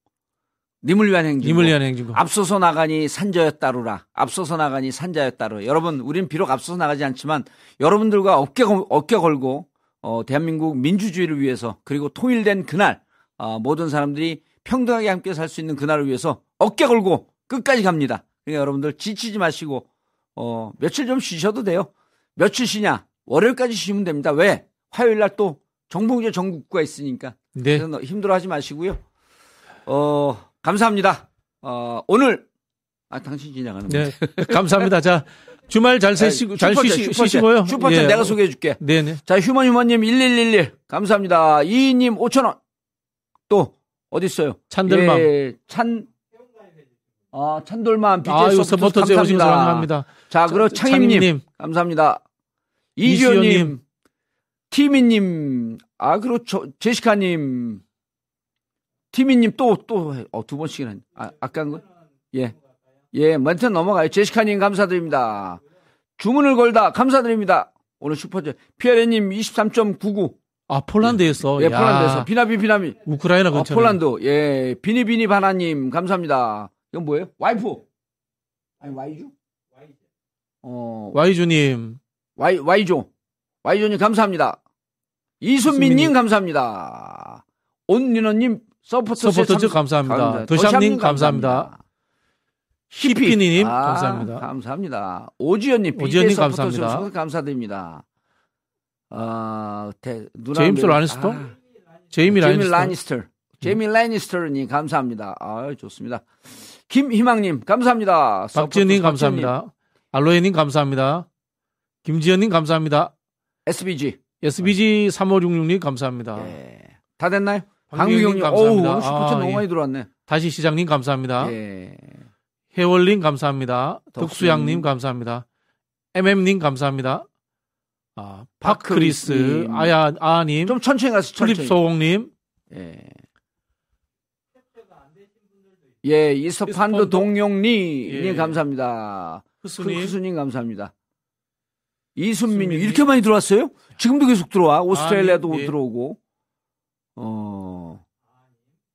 님을 위한 행진곡. 님을 위한 행진곡. 앞서서 나가니 산자였 따르라. 앞서서 나가니 산자였 따르라. 여러분, 우리는 비록 앞서서 나가지 않지만 여러분들과 어깨, 어깨 걸고 어, 대한민국 민주주의를 위해서 그리고 통일된 그날 어, 모든 사람들이 평등하게 함께 살 수 있는 그날을 위해서 어깨 걸고 끝까지 갑니다. 그러니까 여러분들 지치지 마시고 어, 며칠 좀 쉬셔도 돼요. 며칠 쉬냐? 월요일까지 쉬면 됩니다. 왜? 화요일 날 또 정봉주 전국구가 있으니까. 네. 그래서 힘들어하지 마시고요. 어, 감사합니다. 어, 오늘 아 당신 진행하는 네. 감사합니다. 자, 주말 잘 쉬시고 잘 쉬시, 쉬시고요. 슈퍼챗 예. 내가 소개해 줄게. 네, 네. 자, 휴먼 휴먼 님 1111 감사합니다. 이님 5천 원. 또 어디 있어요? 찬돌맘. 예, 찬 아, 찬돌맘 BTS 서포터 감사합니다. 감사합니다. 자, 그리고 창임 님 감사합니다. 이주연님, 티미님, 아, 그리고 저, 제시카님, 티미님 또, 또, 어, 두 번씩이나. 아, 아까 한 거? 예. 예, 멘트 넘어가요. 제시카님 감사드립니다. 주문을 걸다 감사드립니다. 오늘 슈퍼제. 피아레님 23.99. 아, 폴란드에서? 예, 폴란드에서. 비나비, 비나비. 우크라이나 근처. 어, 폴란드. 예, 비니비니 바나님 감사합니다. 이건 뭐예요? 와이프. 아니, 와이주? 어. 와이주님. 와이, 와이조. 와이조님 감사합니다. 이순민님 감사합니다. 온리너님 서포터 서포터 감사합니다. 더샵님 감사합니다. 히피니님 아, 감사합니다. 감사합니다. 오지연님 오지연님 감사합니다. 감사드립니다. 어, 대, 누나 제임스 라니스터? 아, 제이미 라니스터. 라니스터. 제이미 라니스터님 감사합니다. 아, 좋습니다. 김희망님 감사합니다. 박지현님 감사합니다. 알로에님 감사합니다. 김지현님 감사합니다. SBG. SBG 3566님 감사합니다. 예. 다 됐나요? 강유경님 감사합니다. 어우, 슈퍼챗 아, 너무 예. 많이 들어왔네. 다시 시장님 감사합니다. 예. 해월님 감사합니다. 덕수양님 감사합니다. MM님 감사합니다. 아, 박크리스, 아야, 아님. 좀 천천히 가서 천천히. 플립소공님. 예. 예, 이스펀드 동용리 예. 님 감사합니다. 흐수님. 흐수님 감사합니다. 이순민 이렇게 많이 들어왔어요? 지금도 계속 들어와. 오스트레일리아도 아, 예. 들어오고. 어.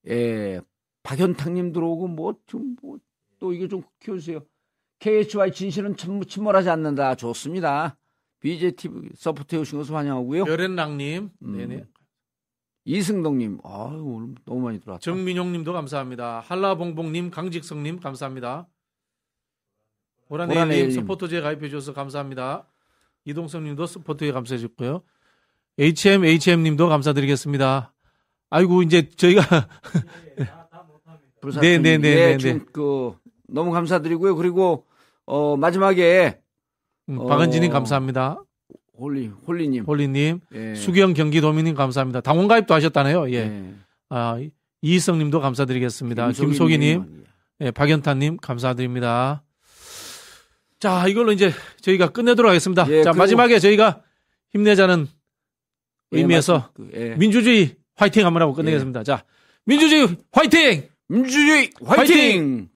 예. 박현탁 님 들어오고 뭐 좀 뭐 또 이거 좀 키워 주세요. KHY 진실은 참 침몰하지 않는다. 좋습니다. BJTV 서포트 해 오신 것을 환영하고요. 여랜랑님, 음. 네네. 이승동님, 아유, 오늘 너무 많이 들어왔다. 정민용님도 감사합니다. 한라봉봉님, 강직성님, 감사합니다. 보라네일님, 서포터즈에 가입해 주셔서 감사합니다. 이동성님도 서포트에 감사해줬고요. HM, HM님도 감사드리겠습니다. 아이고, 이제 저희가. 네네네. 네, 네, 그, 너무 감사드리고요. 그리고, 어, 마지막에 음, 박은진님 어... 감사합니다. 홀리 홀리님, 홀리님, 예. 수경 경기도민님 감사합니다. 당원 가입도 하셨다네요. 예. 예. 아 이희성님도 감사드리겠습니다. 김소기님, 예, 박연타님 감사드립니다. 자 이걸로 이제 저희가 끝내도록 하겠습니다. 예, 자 마지막에 저희가 힘내자는 예, 의미에서 그, 예. 민주주의 화이팅 한번 하고 끝내겠습니다. 자 민주주의 화이팅! 민주주의 화이팅! 화이팅!